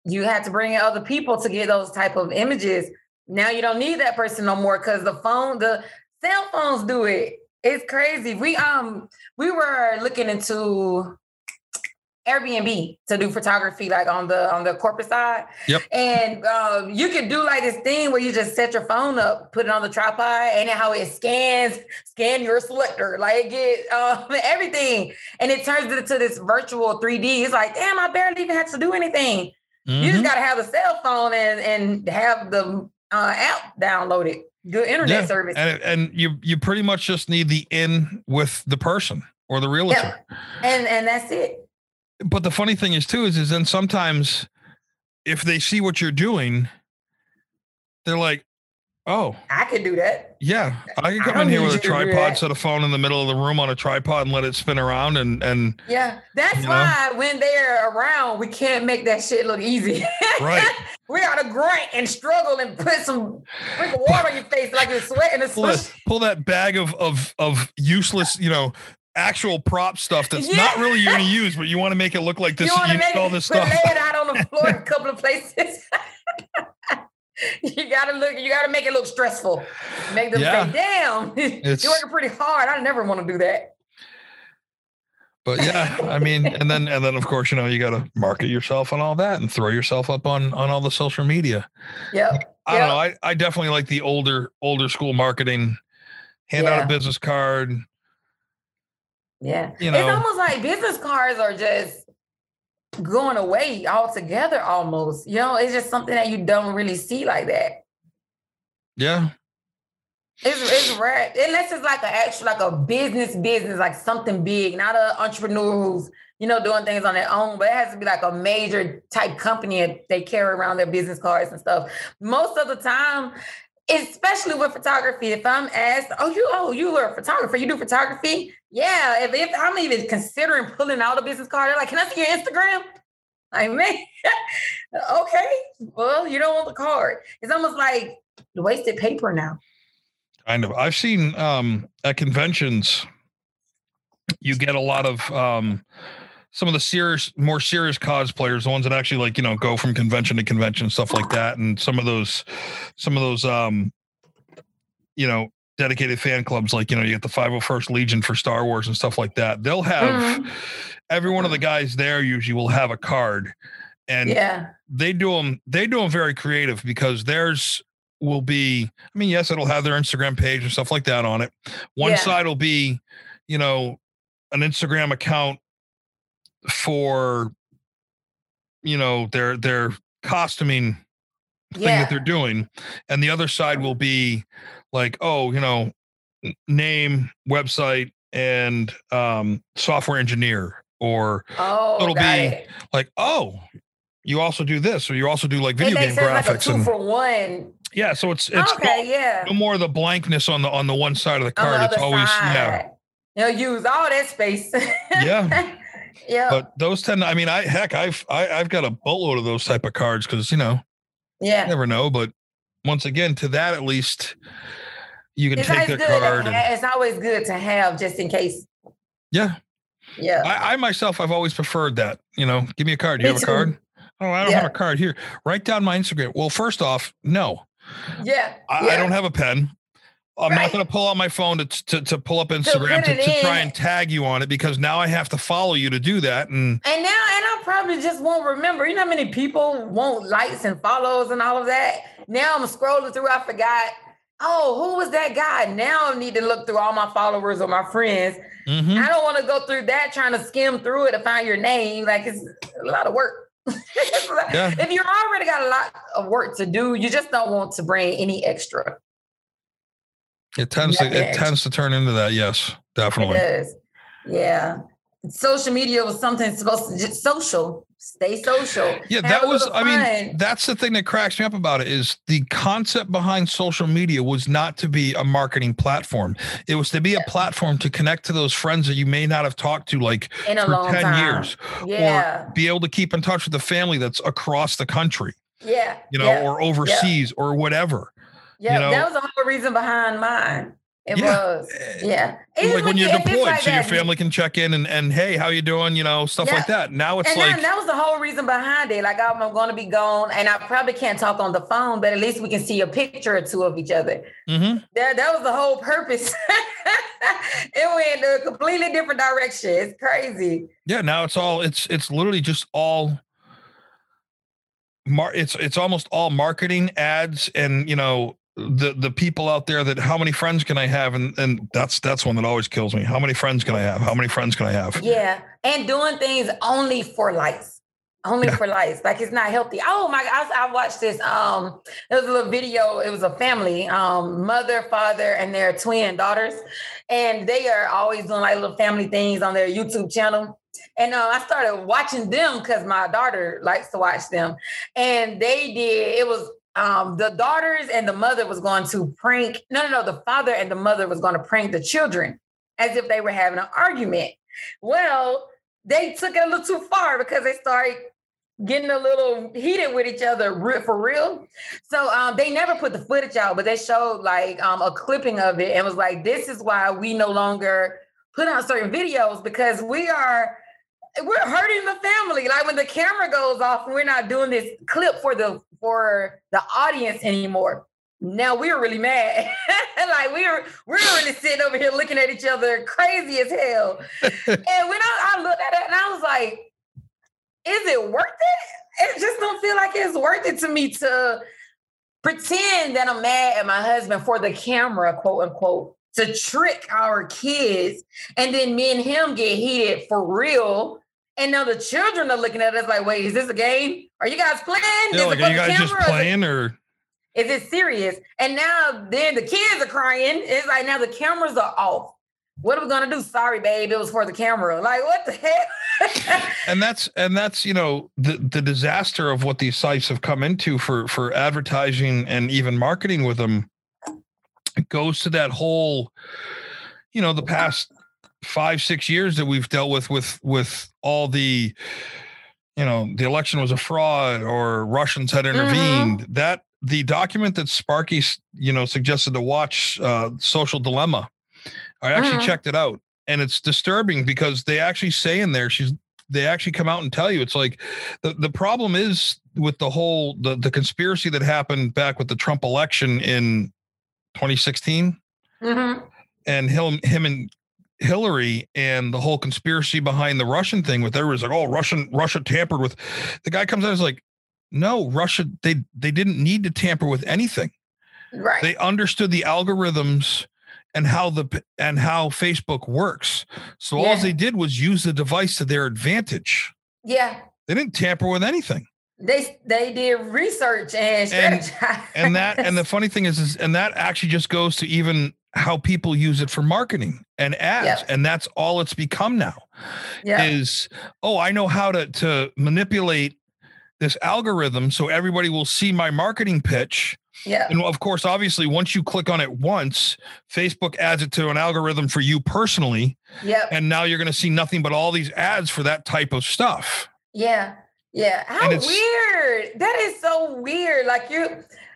you had to bring in other people to get those type of images. Now you don't need that person no more because the phone, the cell phones do it. It's crazy. We um we were looking into Airbnb to do photography, like on the on the corporate side. Yep. And um, you can do like this thing where you just set your phone up, put it on the tripod, and how it scans, scan your selector, like it um, everything, and it turns it into this virtual 3D. It's like, damn, I barely even had to do anything. Mm-hmm. You just mm-hmm. got to have a cell phone and and have the uh, app downloaded. Good internet yeah. service, and and you you pretty much just need the in with the person or the realtor, yeah. and and that's it but the funny thing is too is is then sometimes if they see what you're doing, they're like, "Oh, I can do that." Yeah, I can come I in here with a tripod, set a phone in the middle of the room on a tripod, and let it spin around. And and yeah, that's why know? when they're around, we can't make that shit look easy. Right. we gotta grunt and struggle and put some drink water on your face like you're sweating and pull, that, pull that bag of of of useless, you know, actual prop stuff that's yeah. not really you're going to use, but you want to make it look like this. You, you make all this stuff. Lay it out on the floor in a couple of places. you gotta look. You gotta make it look stressful. Make them yeah. say, "Damn, you're working pretty hard." I never want to do that. But yeah, I mean, and then and then of course, you know, you got to market yourself and all that, and throw yourself up on on all the social media. Yeah, I yep. don't know. I I definitely like the older older school marketing. Hand yeah. out a business card, yeah. You know, it's almost like business cards are just going away altogether almost. You know, it's just something that you don't really see like that. Yeah. It's it's rare. Unless it's like an actual like a business business, like something big, not an entrepreneur who's, you know, doing things on their own, but it has to be like a major type company and they carry around their business cards and stuff. Most of the time, especially with photography, if I'm asked, oh, you oh, you are a photographer, you do photography? Yeah, if, if I'm even considering pulling out a business card, they're like, can I see your Instagram? I mean, okay, well, you don't want the card. It's almost like wasted paper now. Kind of. I've seen um, at conventions, you get a lot of um, some of the serious, more serious cosplayers, the ones that actually like you know go from convention to convention, stuff like that, and some of those, some of those, um, you know, dedicated fan clubs like you know you get the 501st legion for star wars and stuff like that. They'll have mm-hmm. every one of the guys there usually will have a card. And yeah. they do them they do them very creative because theirs will be i mean yes it'll have their instagram page and stuff like that on it. One yeah. side will be you know an instagram account for you know their their costuming thing yeah. that they're doing and the other side will be like, oh, you know, name, website, and um, software engineer, or oh, it'll be it. like, oh, you also do this, or you also do like video game graphics like two and for one. Yeah, so it's it's okay, yeah. No more of the blankness on the on the one side of the card. The it's always side. yeah. You'll use all that space. yeah. Yeah. But those tend to, I mean, I heck, I've I, have i have got a boatload of those type of cards because you know, yeah, never know. But once again, to that at least you can it's take their card. And, it's always good to have just in case. Yeah. Yeah. I, I myself, I've always preferred that. You know, give me a card. Do you me have too. a card? Oh, I don't yeah. have a card here. Write down my Instagram. Well, first off, no. Yeah. I, yeah. I don't have a pen. I'm right. not going to pull out my phone to, to, to pull up Instagram to, to, try and tag you on it because now I have to follow you to do that. And and now and I probably just won't remember. You know how many people want likes and follows and all of that. Now I'm scrolling through. I forgot oh, who was that guy? Now I need to look through all my followers or my friends. Mm-hmm. I don't want to go through that trying to skim through it to find your name. Like it's a lot of work. yeah. If you're already got a lot of work to do, you just don't want to bring any extra. It tends to it tends to turn into that. Yes, definitely. It does. Yeah. Social media was something supposed to just social. stay social. Yeah, that was. I mean, that's the thing that cracks me up about it is the concept behind social media was not to be a marketing platform. It was to be yeah. a platform to connect to those friends that you may not have talked to like in a long ten time. years. Yeah, or be able to keep in touch with the family that's across the country. Yeah, you know, yeah. or overseas yeah. or whatever. Yeah, you know? that was the whole reason behind mine. It yeah. was, yeah. Like when you're deployed, like so your family can check in and, and hey, how you doing? You know, stuff yeah. like that. Now it's and like that was the whole reason behind it. Like I'm, I'm going to be gone, and I probably can't talk on the phone, but at least we can see a picture or two of each other. Mm-hmm. That that was the whole purpose. it went a completely different direction. It's crazy. Yeah, now it's all it's it's literally just all mar- it's it's almost all marketing ads and you know the the people out there that how many friends can I have and and that's that's one that always kills me. How many friends can I have? How many friends can I have? Yeah, and doing things only for likes, only yeah. for likes. Like it's not healthy. Oh my god, I, I watched this. Um, it was a little video. It was a family, um, mother, father, and their twin daughters, and they are always doing like little family things on their YouTube channel. And uh, I started watching them because my daughter likes to watch them. And they did, it was um, the daughters and the mother was going to prank. No, no, no. The father and the mother was going to prank the children as if they were having an argument. Well, they took it a little too far because they started getting a little heated with each other for real. So um, they never put the footage out, but they showed like um, a clipping of it and was like, this is why we no longer put out certain videos because we are we're hurting the family. Like when the camera goes off we're not doing this clip for the for the audience anymore. Now we're really mad. like we're we're really sitting over here looking at each other crazy as hell. and when I, I looked at it and I was like, is it worth it? It just don't feel like it's worth it to me to pretend that I'm mad at my husband for the camera, quote unquote, to trick our kids. And then me and him get heated for real and now the children are looking at us like, wait, is this a game? Are you guys playing? Yeah, like, are you guys just playing or? Is it serious? And now then the kids are crying. It's like now the cameras are off. What are we gonna do? Sorry, babe, it was for the camera. Like what the heck? and that's and that's you know the the disaster of what these sites have come into for for advertising and even marketing with them. It goes to that whole, you know, the past five six years that we've dealt with with with all the you know the election was a fraud or russians had mm-hmm. intervened mm-hmm. that the document that sparky you know suggested to watch uh, social dilemma i actually mm-hmm. checked it out and it's disturbing because they actually say in there she's they actually come out and tell you it's like the, the problem is with the whole the, the conspiracy that happened back with the trump election in 2016 mm-hmm. and him him and Hillary and the whole conspiracy behind the Russian thing with everyone's like, oh, Russian Russia tampered with. The guy comes out and is like, no, Russia they they didn't need to tamper with anything. Right. They understood the algorithms and how the and how Facebook works. So yeah. all they did was use the device to their advantage. Yeah. They didn't tamper with anything. They they did research and and, and that and the funny thing is, is and that actually just goes to even how people use it for marketing and ads and that's all it's become now yeah. is oh i know how to to manipulate this algorithm so everybody will see my marketing pitch. Yeah. And of course obviously once you click on it once facebook adds it to an algorithm for you personally yeah and now you're going to see nothing but all these ads for that type of stuff. Yeah. Yeah. How weird. That is so weird. Like you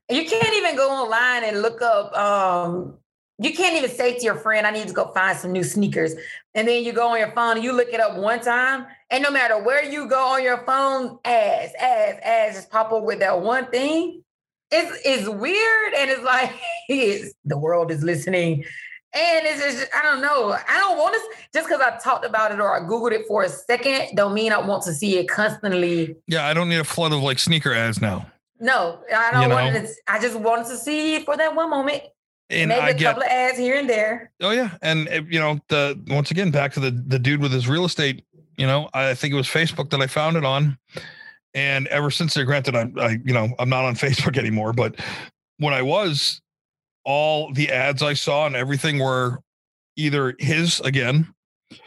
you can't even go online and look up um you can't even say to your friend, I need to go find some new sneakers. And then you go on your phone and you look it up one time. And no matter where you go on your phone, ads, ads, ads just pop up with that one thing. It's, it's weird. And it's like, it's, the world is listening. And it's just, I don't know. I don't want to, just because I talked about it or I Googled it for a second, don't mean I want to see it constantly. Yeah, I don't need a flood of like sneaker ads now. No, I don't you know? want it. I just wanted to see it for that one moment and Maybe I a get, couple of ads here and there. Oh yeah, and eh, you know the once again back to the the dude with his real estate. You know, I think it was Facebook that I found it on, and ever since there, granted, I'm I you know I'm not on Facebook anymore, but when I was, all the ads I saw and everything were either his again,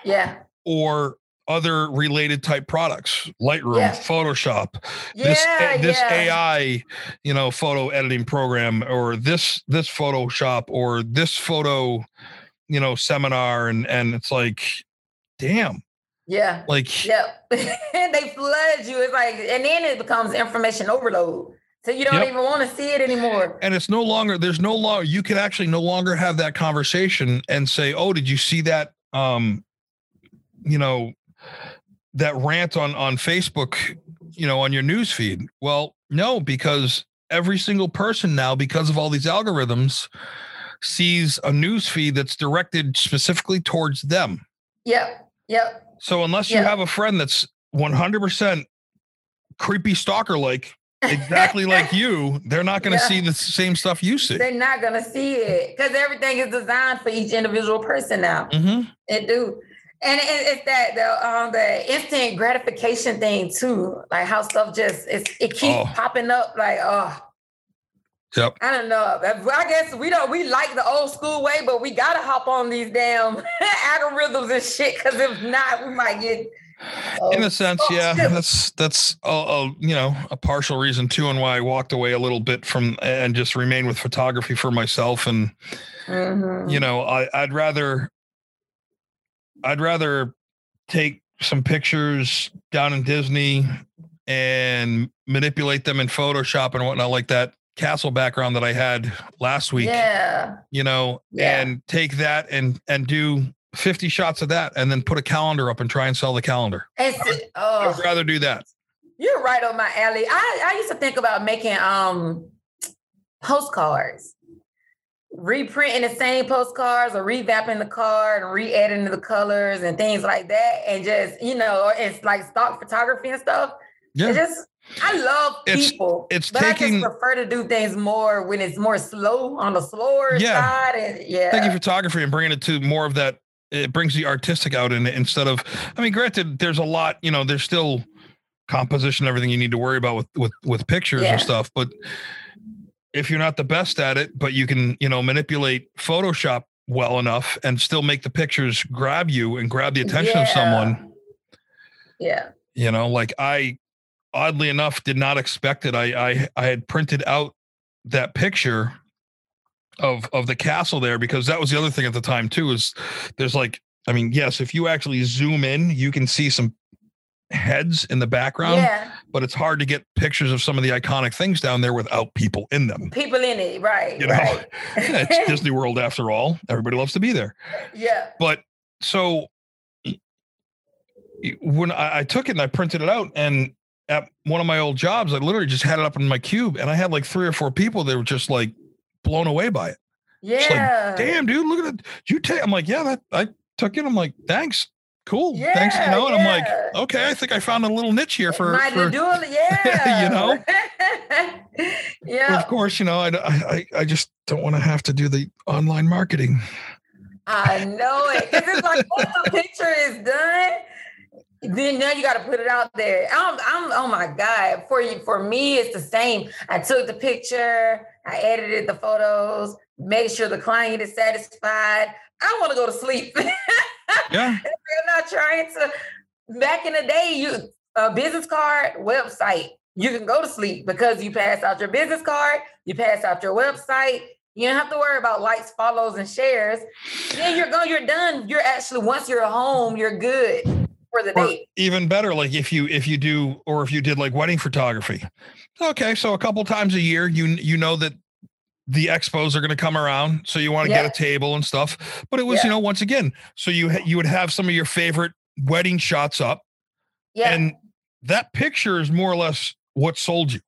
yeah, or other related type products lightroom Yeah. photoshop Yeah, this A- this yeah. ai you know photo editing program or this this photoshop or this photo you know seminar and and it's like damn Yeah. like Yep. and they flood you. It's like, and then it becomes information overload. So you don't Yep. even want to see it anymore. and it's no longer there's no longer you can actually no longer have that conversation and say oh did you see that um you know that rant on on facebook you know on your news feed well no because every single person now because of all these algorithms sees a news feed that's directed specifically towards them Yep. Yep. so unless you have a friend that's 100% creepy stalker like exactly like you they're not going to Yeah. see the same stuff you see They're not gonna see it because everything is designed for each individual person now. hmm It do. And it, it's that the um the instant gratification thing too, like how stuff just it's, it keeps Oh. popping up. Like, oh, Yep. I don't know. I guess we don't. We like the old school way, but we gotta hop on these damn algorithms and shit. Because if not, we might get. in oh, a sense oh, yeah shit. that's that's a, a you know a partial reason too and why i walked away a little bit from and just remained with photography for myself and Mhm. you know I, i'd rather i'd rather take some pictures down in disney and manipulate them in photoshop and whatnot like that castle background that i had last week Yeah. you know Yeah. and take that and and do 50 shots of that and then put a calendar up and try and sell the calendar And s- i'd oh, rather do that you're right on my alley. I, I used to think about making um postcards, reprinting the same postcards or revamping the card and re-editing the colors and things like that, and just you know, it's like stock photography and stuff. yeah It just I love It's- people. it's but I taking- just prefer to do things more when it's more slow on the slower Yeah. side. And yeah. taking photography and bringing it to more of that it brings the artistic out in it instead of i mean granted there's a lot you know there's still composition everything you need to worry about with with with pictures Yeah. and stuff but if you're not the best at it but you can you know manipulate photoshop well enough and still make the pictures grab you and grab the attention of someone Yeah. you know like i oddly enough did not expect it i i, I had printed out that picture of of the castle there because that was the other thing at the time too is there's like i mean yes if you actually zoom in you can see some heads in the background Yeah. But it's hard to get pictures of some of the iconic things down there without people in them People in it, right? you know right. it's disney world after all everybody loves to be there yeah. but so when I, I took it and I printed it out, and at one of my old jobs, I literally just had it up in my cube, and I had like three or four people that were just like blown away by it. like, Yeah. Damn, dude, look at it! You take? I'm like, yeah, that I took it. I'm like, thanks, cool, thanks, you Yeah, know. And I'm like, okay, I think I found a little niche here for. Might for do it, yeah. You know? but yeah. of course, you know, I, I I just don't want to have to do the online marketing. I know it. Cause it's like once the picture is done, then now you got to put it out there. I'm, I'm, oh my god. For you, for me, it's the same. I took the picture, I edited the photos, made sure the client is satisfied. I want to go to sleep. Yeah, You're not trying to. Back in the day, you a business card website. You can go to sleep because you pass out your business card, you pass out your website. You don't have to worry about likes, follows, and shares. Then you're going. You're done. You're actually once you're home, you're good for the or day. even better like if you if you do or if you did like wedding photography okay so a couple times a year you you know that the expos are going to come around so you want to Yeah. get a table and stuff. But it was you know once again so you ha- you would have some of your favorite wedding shots up Yeah, and that picture is more or less what sold you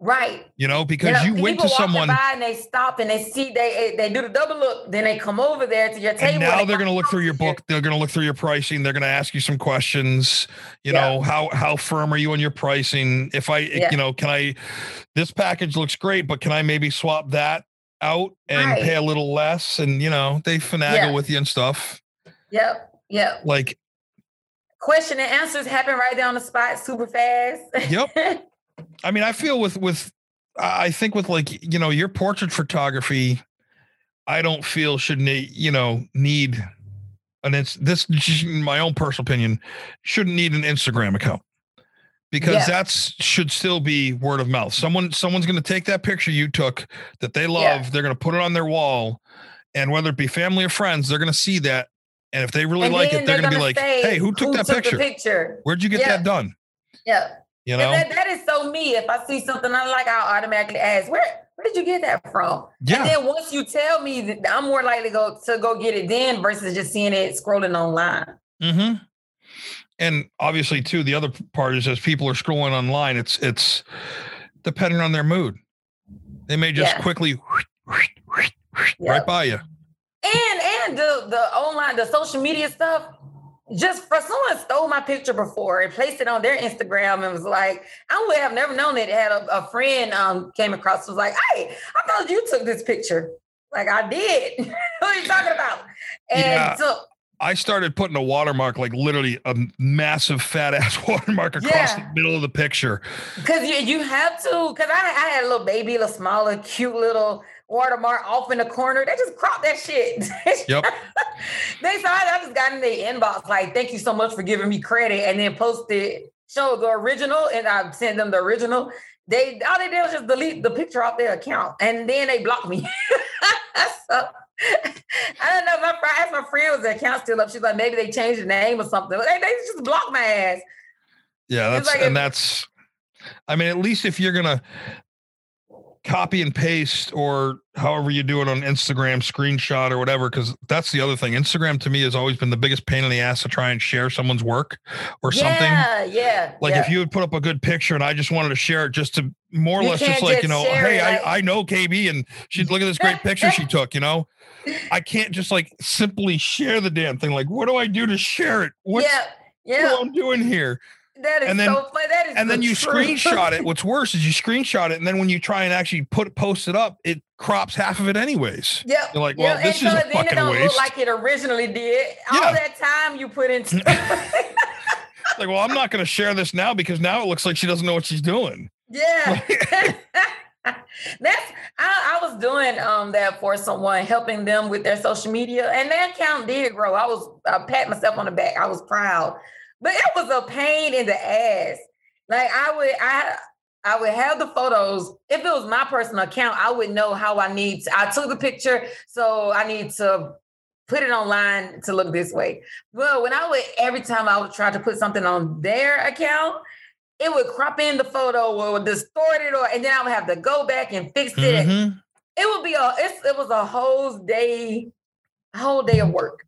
right. you know because know, you went to someone by and they stop and they see they eh, they do the double look. Then they come over there to your table. and now they they're going to look through your book they're going to look through your pricing they're going to ask you some questions you Yeah. know how how firm are you on your pricing if i eh, Yeah. you know can i this package looks great but can i maybe swap that out and Right. pay a little less and you know they finagle Yeah. with you and stuff Yep, yep. like question and answers happen right there on the spot super fast. Yep. i mean i feel with with i think with like you know your portrait photography i don't feel should need you know need and it's this my own personal opinion shouldn't need an Instagram account because Yeah. that's should still be word of mouth. Someone someone's going to take that picture you took that they love, Yeah. they're going to put it on their wall, and whether it be family or friends, they're going to see that. And if they really And like it, they're, going to be like, "Hey, who took that the picture? picture? Where'd you get Yeah. that done?" Yeah. You And know? that, that is so me. If I see something I like, I'll automatically ask, where where did you get that from? yeah. And then once you tell me, I'm more likely to go to go get it then versus just seeing it scrolling online. Mm-hmm. And obviously, too, the other part is as people are scrolling online, it's it's depending on their mood. They may just Yeah. quickly right by you. And and the the online, the social media stuff, just for someone stole my picture before and placed it on their Instagram and was like, I would have never known it. Had a, a friend um came across was like, Hey, I thought you took this picture. Like I did. what are you talking about? And Yeah. so I started putting a watermark, like literally a massive fat ass watermark across Yeah. the middle of the picture. Cause you you have to, cause I, I had a little baby, a little smaller, cute little watermark off in the corner. They just cropped that shit. Yep. they saw it, I just got in their inbox like, thank you so much for giving me credit, and then posted show the original, and I sent them the original. They all they did was just delete the picture off their account, and then they blocked me. so I don't know. My fr- I asked my friend was the account still up. She's like, maybe they changed the name or something. They, they just blocked my ass. Yeah, that's like and if- that's. I mean, at least if you're gonna copy and paste or however you do it on Instagram, screenshot or whatever, because that's the other thing. Instagram to me has always been the biggest pain in the ass to try and share someone's work or something. Yeah, yeah. Like yeah. if you would put up a good picture and I just wanted to share it just to more or You less just like, you know, hey, I, I know KB and she'd look at this great picture she took, you know. I can't just like simply share the damn thing. Like, what do I do to share it? What's yeah, what yeah. I'm doing here? That is and then- so funny. That is And then you truth. screenshot it. What's worse is you screenshot it, and then when you try and actually put post it up, it crops half of it anyways. Yep. You're like, well, yeah, this and is a it fucking don't waste. look like it originally did. Yeah. All that time you put into Like, well, I'm not going to share this now because now it looks like she doesn't know what she's doing. Yeah. That's I, I was doing um that for someone, helping them with their social media, and their account did grow. I was I pat myself on the back. I was proud, but it was a pain in the ass. Like I would I I would have the photos. If it was my personal account, I would know how I need to. I took the picture, so I need to put it online to look this way. Well, when I would every time I would try to put something on their account, it would crop in the photo or distort it, or and then I would have to go back and fix it. Mhm. It would be a it's, it was a whole day, whole day of work.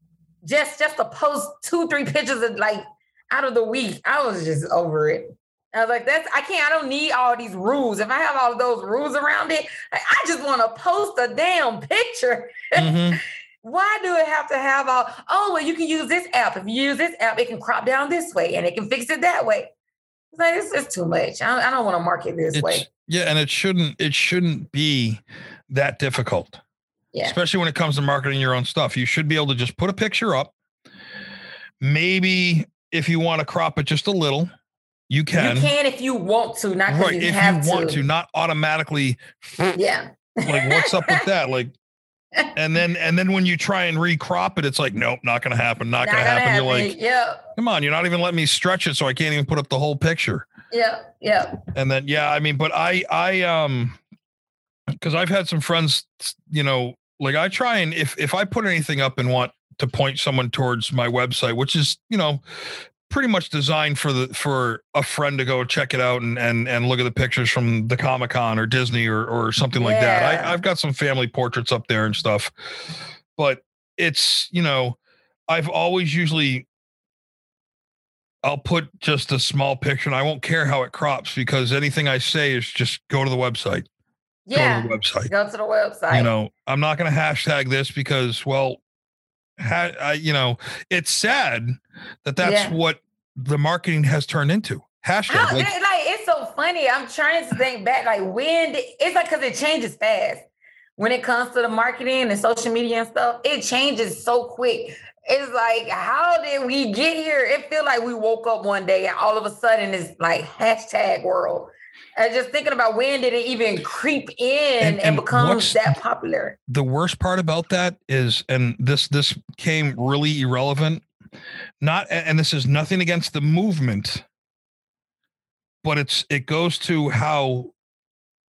Just just to post two, three pictures of like out of the week. I was just over it. I was like, that's I can't, I don't need all these rules. If I have all of those rules around it, I just want to post a damn picture. Mhm. Why do it have to have all? Oh, well, you can use this app. If you use this app, it can crop down this way and it can fix it that way. It's like it's just too much. I don't, I don't want to market this way. Yeah, and it shouldn't it shouldn't be that difficult. Yeah. Especially when it comes to marketing your own stuff. You should be able to just put a picture up. Maybe if you want to crop it just a little, you can. You can if you want to, not because right. you if have you want to, not automatically Yeah. like what's up with that? Like and then and then when you try and recrop it, it's like, nope, not gonna happen, not, gonna, happen. You're like, yeah, come on, you're not even letting me stretch it, so I can't even put up the whole picture. yeah, yeah. and then yeah i mean but i i um because i've had some friends you know like i try and if if i put anything up and want to point someone towards my website which is you know pretty much designed for the for a friend to go check it out and and and look at the pictures from the comic-con or disney or or something like that I, i've got some family portraits up there and stuff but it's you know i've always usually I'll put just a small picture and I won't care how it crops because anything I say is just go to the website. Yeah. Go to the website. Go to the website. You know, I'm not going to hashtag this because, well, I, uh, you know, it's sad that that's Yeah. what the marketing has turned into. Hashtag. Like, it- like it's so funny. I'm trying to think back. Like when did, it's like because it changes fast. When it comes to the marketing and social media and stuff, it changes so quick. It's like, how did we get here? It feel like we woke up one day and all of a sudden it's like hashtag world. I just thinking about when did it even creep in and, and, and become that popular? The worst part about that is, and this this came really irrelevant. Not, and this is nothing against the movement, but it's it goes to how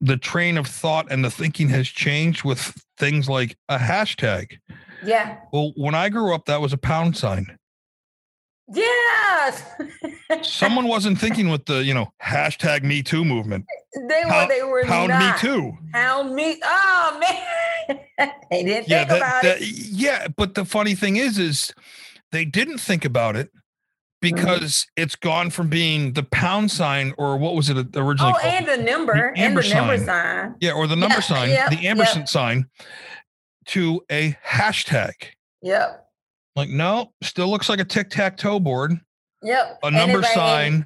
the train of thought and the thinking has changed with things like a hashtag. Yeah. Well, when I grew up, that was a pound sign. Yes. Someone wasn't thinking with the, you know, hashtag me too movement. They were, they were pound not. me too. Pound me. Oh man. they didn't yeah, think that, about that, it. Yeah, but the funny thing is, is they didn't think about it mm-hmm. because mm-hmm. it's gone from being the pound sign or what was it originally? Oh, called? and the number the and the number sign. Yeah, or the number yeah, sign, yep, the ampersand yep. sign to a hashtag. Yep. Like, no, still looks like a tic tac toe board. Yep. A number sign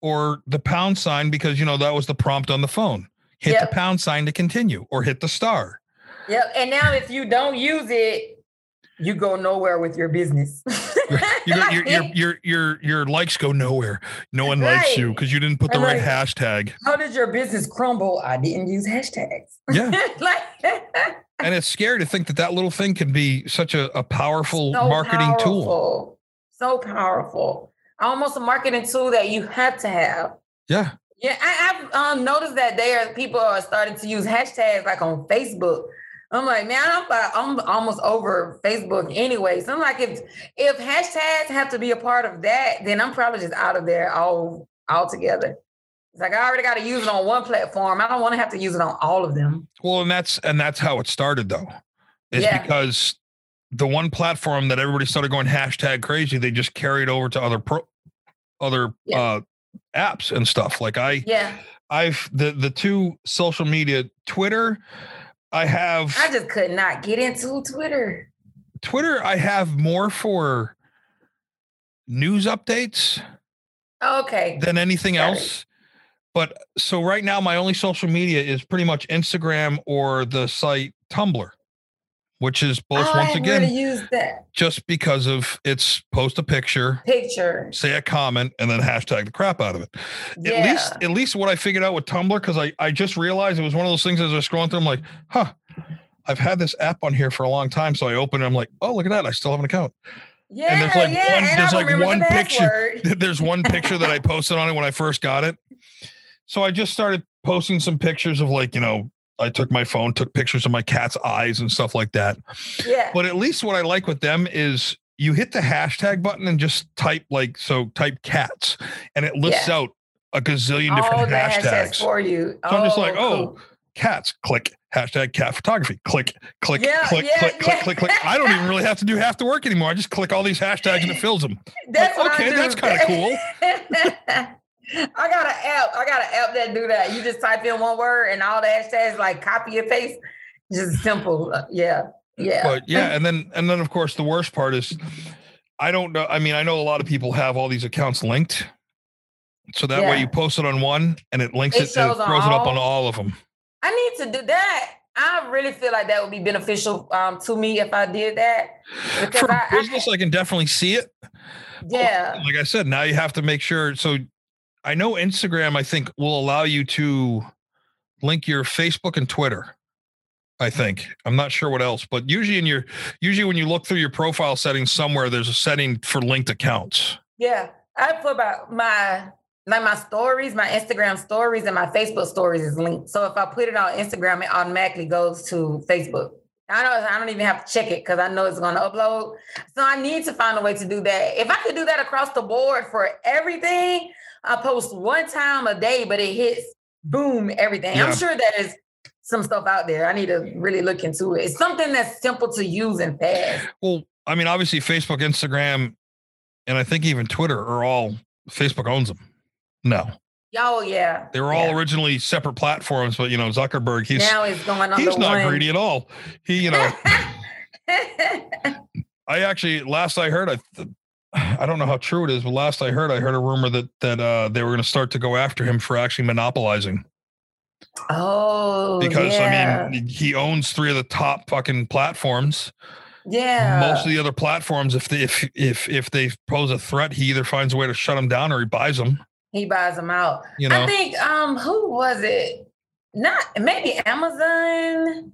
or the pound sign because, you know, that was the prompt on the phone. Hit yep. the pound sign to continue or hit the star. Yep. And now if you don't use it, you go nowhere with your business. your, your, your, your, your, your likes go nowhere. No one right. likes you because you didn't put the right hashtag. How did your business crumble? I didn't use hashtags. Yeah. like, and it's scary to think that that little thing can be such a, a powerful so marketing powerful. tool. So powerful. Almost a marketing tool that you have to have. Yeah. Yeah, I, have um, noticed that there people are starting to use hashtags like on Facebook. I'm like, man, I'm, I'm almost over Facebook anyway. So I'm like, if if hashtags have to be a part of that, then I'm probably just out of there all altogether. It's like I already got to use it on one platform. I don't want to have to use it on all of them. Well, and that's and that's how it started though. Is yeah. because the one platform that everybody started going hashtag crazy, they just carried over to other pro other yeah. uh apps and stuff. Like I yeah. I've the the two social media Twitter, I have I just could not get into Twitter. Twitter, I have more for news updates. Okay. Than anything Got else. But so right now, my only social media is pretty much Instagram or the site Tumblr, which is both once again just because of it's post a picture, picture, say a comment, and then hashtag the crap out of it. Yeah. At least, at least what I figured out with Tumblr, because I I just realized it was one of those things as I was scrolling through, I'm like, huh, I've had this app on here for a long time. So I open it, I'm like, oh, look at that, I still have an account. Yeah, and there's like yeah, one, there's like one the picture. There's one picture that I posted on it when I first got it. So I just started posting some pictures of like, you know, I took my phone, took pictures of my cat's eyes and stuff like that. Yeah. But at least what I like with them is you hit the hashtag button and just type like so type cats and it lists yeah. out a gazillion different hashtags. hashtags. for you. So oh, I'm just like, oh, oh, cool. cats, click, hashtag cat photography, click, click, yeah, click, yeah, click, click, click, click. I don't even really have to do half the work anymore. I just click all these hashtags and it fills them. That's like, okay, that's kind of cool. I got an app. I got an app that do that. You just type in one word and all the hashtags like copy and paste. Just simple. Yeah. Yeah. But yeah, and then and then of course the worst part is I don't know. I mean, I know a lot of people have all these accounts linked. So that yeah. way you post it on one and it links it, it, it throws it up on all of them. I need to do that. I really feel like that would be beneficial um, to me if I did that. Because For I, business, I, I, can definitely see it. Yeah. like I said, now you have to make sure. So I know Instagram, I think, will allow you to link your Facebook and Twitter. I mm-hmm. think I'm not sure what else, but usually in your usually when you look through your profile settings somewhere, there's a setting for linked accounts. Yeah, I put about my like my stories, my Instagram stories, and my Facebook stories is linked. So if I put it on Instagram, it automatically goes to Facebook. I don't I don't even have to check it because I know it's going to upload. So I need to find a way to do that. If I could do that across the board for everything, I post one time a day, but it hits boom everything. Yeah. I'm sure that is some stuff out there. I need to really look into it. It's something that's simple to use and fast. Well, I mean, obviously Facebook, Instagram, and I think even Twitter are all Facebook owns them. No. Oh yeah. They were all yeah. originally separate platforms, but you know, Zuckerberg, he's now he's going on. He's not one. greedy at all. He, you know. I actually last I heard, I I don't know how true it is, but last I heard, I heard a rumor that that uh, they were going to start to go after him for actually monopolizing. Oh, because yeah. I mean, he owns three of the top fucking platforms. Yeah. Most of the other platforms, if they if if if they pose a threat, he either finds a way to shut them down or he buys them. He buys them out. You know? I think um who was it? Not maybe Amazon.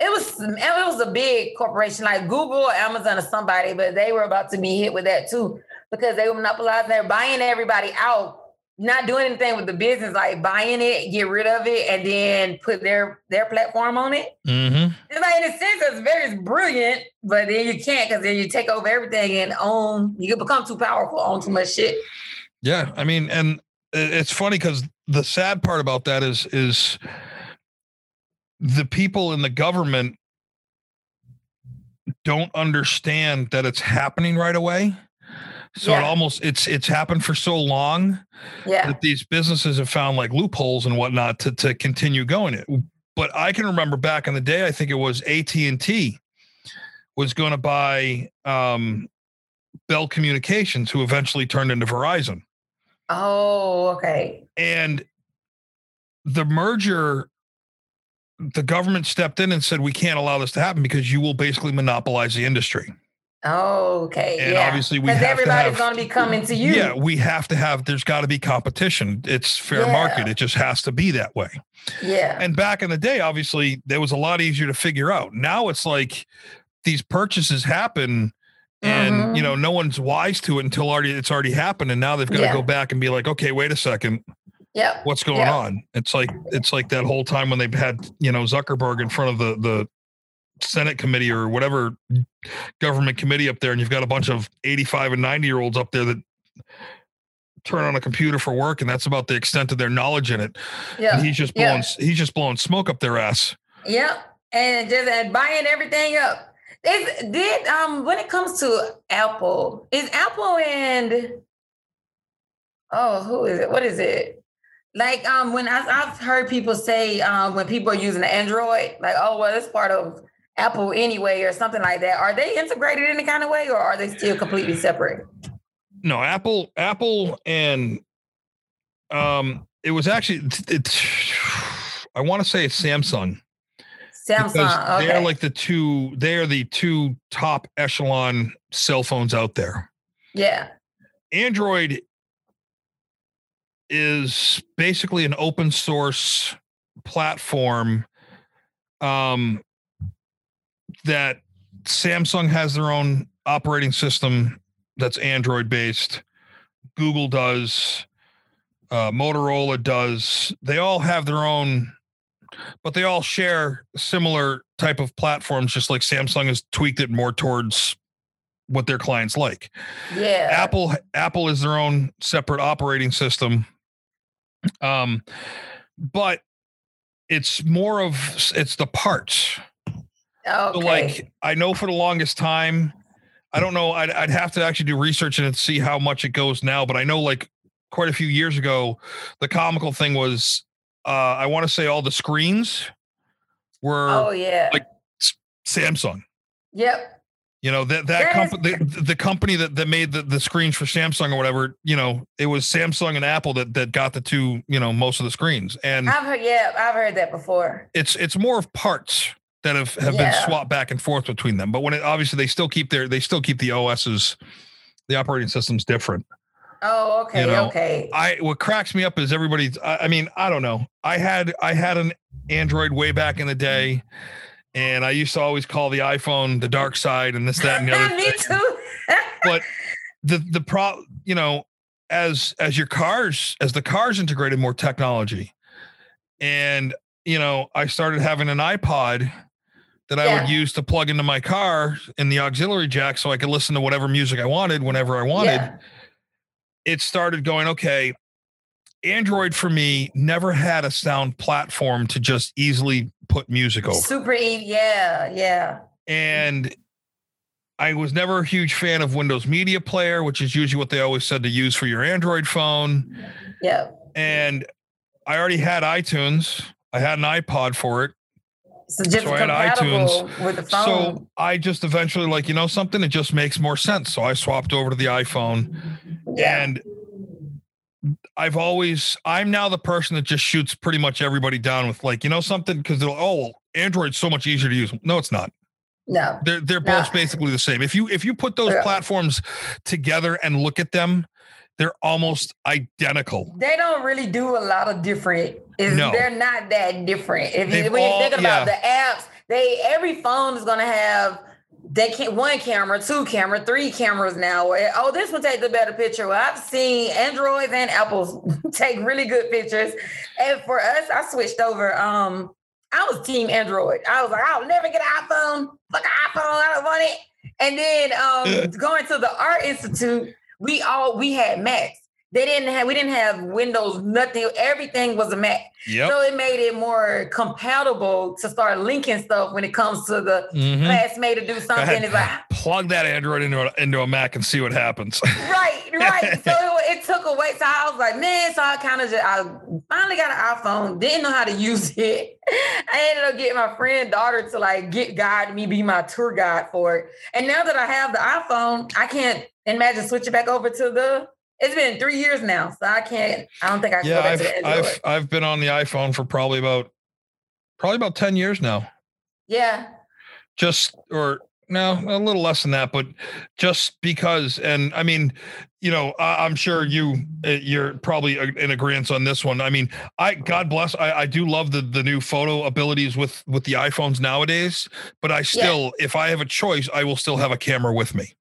It was it was a big corporation like Google or Amazon or somebody, but they were about to be hit with that too because they were monopolizing. They're buying everybody out not doing anything with the business, like buying it, get rid of it, and then put their their platform on it. Mm-hmm. It's like in a sense, it's very brilliant, but then you can't because then you take over everything and own. You become too powerful, own too much shit. Yeah, I mean, and it's funny because the sad part about that is is the people in the government don't understand that it's happening right away. So Yeah. it almost it's it's happened for so long Yeah, that these businesses have found like loopholes and whatnot to to continue going it. But I can remember back in the day, I think it was AT and T was going to buy um, Bell Communications, who eventually turned into Verizon, Oh, okay. and the merger. The government stepped in and said, "We can't allow this to happen because you will basically monopolize the industry." Oh, okay. And yeah. obviously we have everybody's going to be coming to you. Yeah, we have to have. There's got to be competition. It's fair Yeah. market. It just has to be that way. Yeah. And back in the day, obviously, there was a lot easier to figure out. Now it's like these purchases happen and you Mhm. know no one's wise to it until already it's already happened and now they've got to go back and be like okay wait a second Yep. what's going Yeah. on it's like it's like that whole time when they've had you know zuckerberg in front of the the senate committee or whatever government committee up there and you've got a bunch of 85 and 90 year olds up there that turn on a computer for work and that's about the extent of their knowledge in it Yeah. and he's just Yeah. blowing he's just blowing smoke up their ass Yep. And just and buying everything up. Is did um when it comes to Apple, is Apple and oh who is it? What is it? Like um when I, I've heard people say um when people are using Android, like oh well it's part of Apple anyway or something like that. Are they integrated in any kind of way or are they still completely separate? no apple apple and um it was actually it's i want to say it's samsung Samsung. they're like the two they're the two top echelon cell phones out there yeah. android is basically an open source platform um that samsung has their own operating system that's android based google does uh, motorola does they all have their own but they all share similar type of platforms just like samsung has tweaked it more towards what their clients like Yeah. Apple Apple is their own separate operating system. Um but it's more of it's the parts. Okay. So like I know for the longest time I don't know I'd I'd have to actually do research and see how much it goes now, but I know like quite a few years ago the comical thing was uh I want to say all the screens were oh yeah. like- Samsung. yep. You know that that company, the, the company that, that made the, the screens for Samsung or whatever. You know, it was Samsung and Apple that that got the two. You know, most of the screens, and I've heard yeah, I've heard that before. it's it's more of parts that have have been swapped back and forth between them. But when it obviously they still keep their they still keep the OSs, the operating systems different. Oh, okay, you know, okay. I what cracks me up is everybody's. I, I mean, I don't know. I had I had an Android way back in the day. And I used to always call the iPhone the dark side and this, that, and the other. Me too. but the the pro you know as as your cars as the cars integrated more technology and you know i started having an ipod that i would use to plug into my car in the auxiliary jack so i could listen to whatever music i wanted whenever i wanted Yeah. it started going okay android for me never had a sound platform to just easily put music over Super E. Yeah, yeah. and I was never a huge fan of Windows Media Player, which is usually what they always said to use for your Android phone. Yeah. And I already had iTunes. I had an iPod for it. So So I had compatible with the phone. So I just eventually like, you know something, it just makes more sense. So I swapped over to the iPhone yeah. and I've always I'm now the person that just shoots pretty much everybody down with like, you know something because they're oh, Android's so much easier to use. No, it's not. no. They're they're both No. basically the same. If you if you put those Yeah. platforms together and look at them, they're almost identical. They don't really do a lot of different. No. They're not that different. If you, when you think about yeah. the apps, they every phone is gonna have they can't one camera, two camera, three cameras now. Oh, this one takes a better picture. Well, I've seen Androids and Apples take really good pictures. And for us, I switched over. Um, I was team Android. I was like, I'll never get an iPhone. Fuck an iPhone. I don't want it. And then um, going to the Art Institute, we all we had Macs. They didn't have we didn't have Windows, nothing. Everything was a Mac. Yep. So it made it more compatible to start linking stuff when it comes to the Mhm. classmate to do something. It's like Plug that Android into a, into a Mac and see what happens. right, right. So it, it took away. So I was like, man. So I kind of just I finally got an iPhone. Didn't know how to use it. I ended up getting my friend daughter to like get guide me, be my tour guide for it. And now that I have the iPhone, I can't imagine switching back over to the. It's been three years now, so I can't. I don't think I can yeah, I've I've I've been on the iPhone for probably about probably about 10 years now. yeah, Just or no, a little less than that, but just because and I mean, you know, I, I'm sure you uh, you're probably in agreement on this one. I mean, I God bless I, I do love the the new photo abilities with with the iPhones nowadays, but I still if I have a choice, I will still have a camera with me.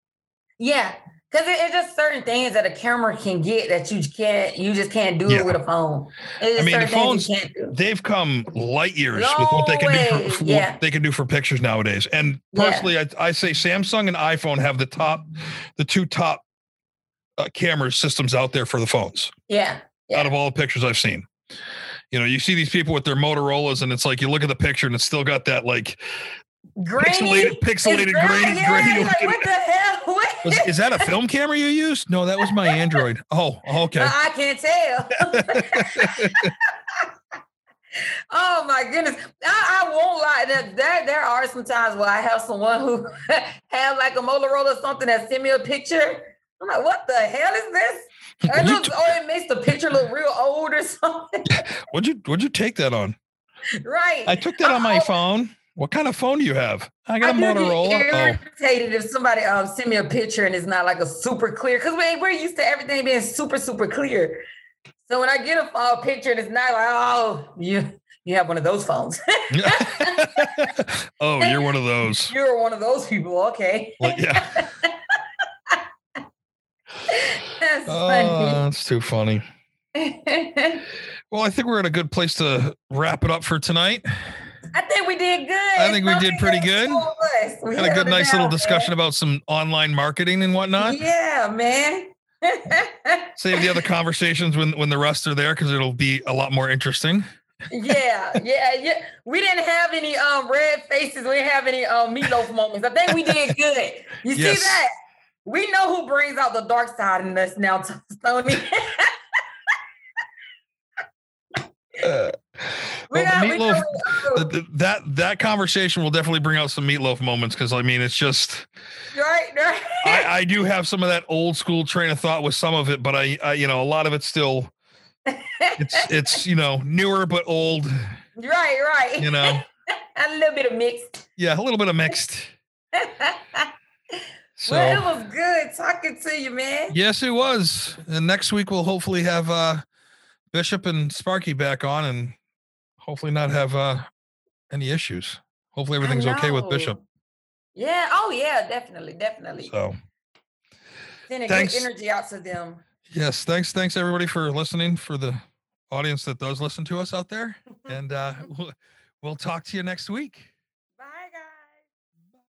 yeah. Because it, it's just certain things that a camera can get that you can't. You just can't do Yeah. it with a phone. I mean, the phones- you can't do. they've come light years with what they can do for, for yeah. what they can do for pictures nowadays. And Yeah. personally, I, I say Samsung and iPhone have the top, the two top uh, camera systems out there for the phones Yeah, Yeah. out of all the pictures I've seen. You know, you see these people with their Motorola's, and it's like you look at the picture and it's still got that like grainy. pixelated, pixelated, grainy, yeah, grainy. like, what the hell? What? Was- is that a film camera you used? No, that was my Android. Oh, okay. I can't tell. oh my goodness. I, I won't lie. That, that there are some times where I have someone who have like a Motorola or something that send me a picture. I'm like, what the hell is this? It Would you, looks, or oh, it makes the picture look real old or something. would you would you take that on? right. I took that on my uh, Oh, phone. What kind of phone do you have? I got a I get Motorola. Oh, irritated if somebody um send me a picture and it's not like a super clear because we, we're used to everything being super super clear. So when I get a uh, picture and it's not like oh you you have one of those phones. oh, you're one of those. You're one of those people. Okay, Well, yeah. that's Oh, funny. that's too funny. Well, I think we're at a good place to wrap it up for tonight. I think we did good. I think we did pretty good. Four of us. We Had a good, nice little discussion about some online marketing and whatnot. Yeah, man. Save the other conversations when when the rest are there because it'll be a lot more interesting. yeah, yeah, yeah. We didn't have any um red faces. We didn't have any um meatloaf moments. I think we did good. You Yes. see that? We know who brings out the dark side in us now, Tony. Uh, well, we meatloaf, know- th- th- that that conversation will definitely bring out some meatloaf moments because I mean it's just right, right. I, I do have some of that old school train of thought with some of it, but I, I you know a lot of it's still it's it's you know newer but old. right, right. You know, a little bit of mixed. yeah, a little bit of mixed. So well, it was good talking to you, man. yes, it was. And next week we'll hopefully have uh Bishop and Sparky back on, and hopefully not have uh any issues. Hopefully everything's okay with. Bishop. Yeah. Oh, yeah. Definitely, definitely. So Sending thanks. good energy out to them. yes, thanks, thanks everybody for listening. For the audience that does listen to us out there, and uh we'll, we'll talk to you next week.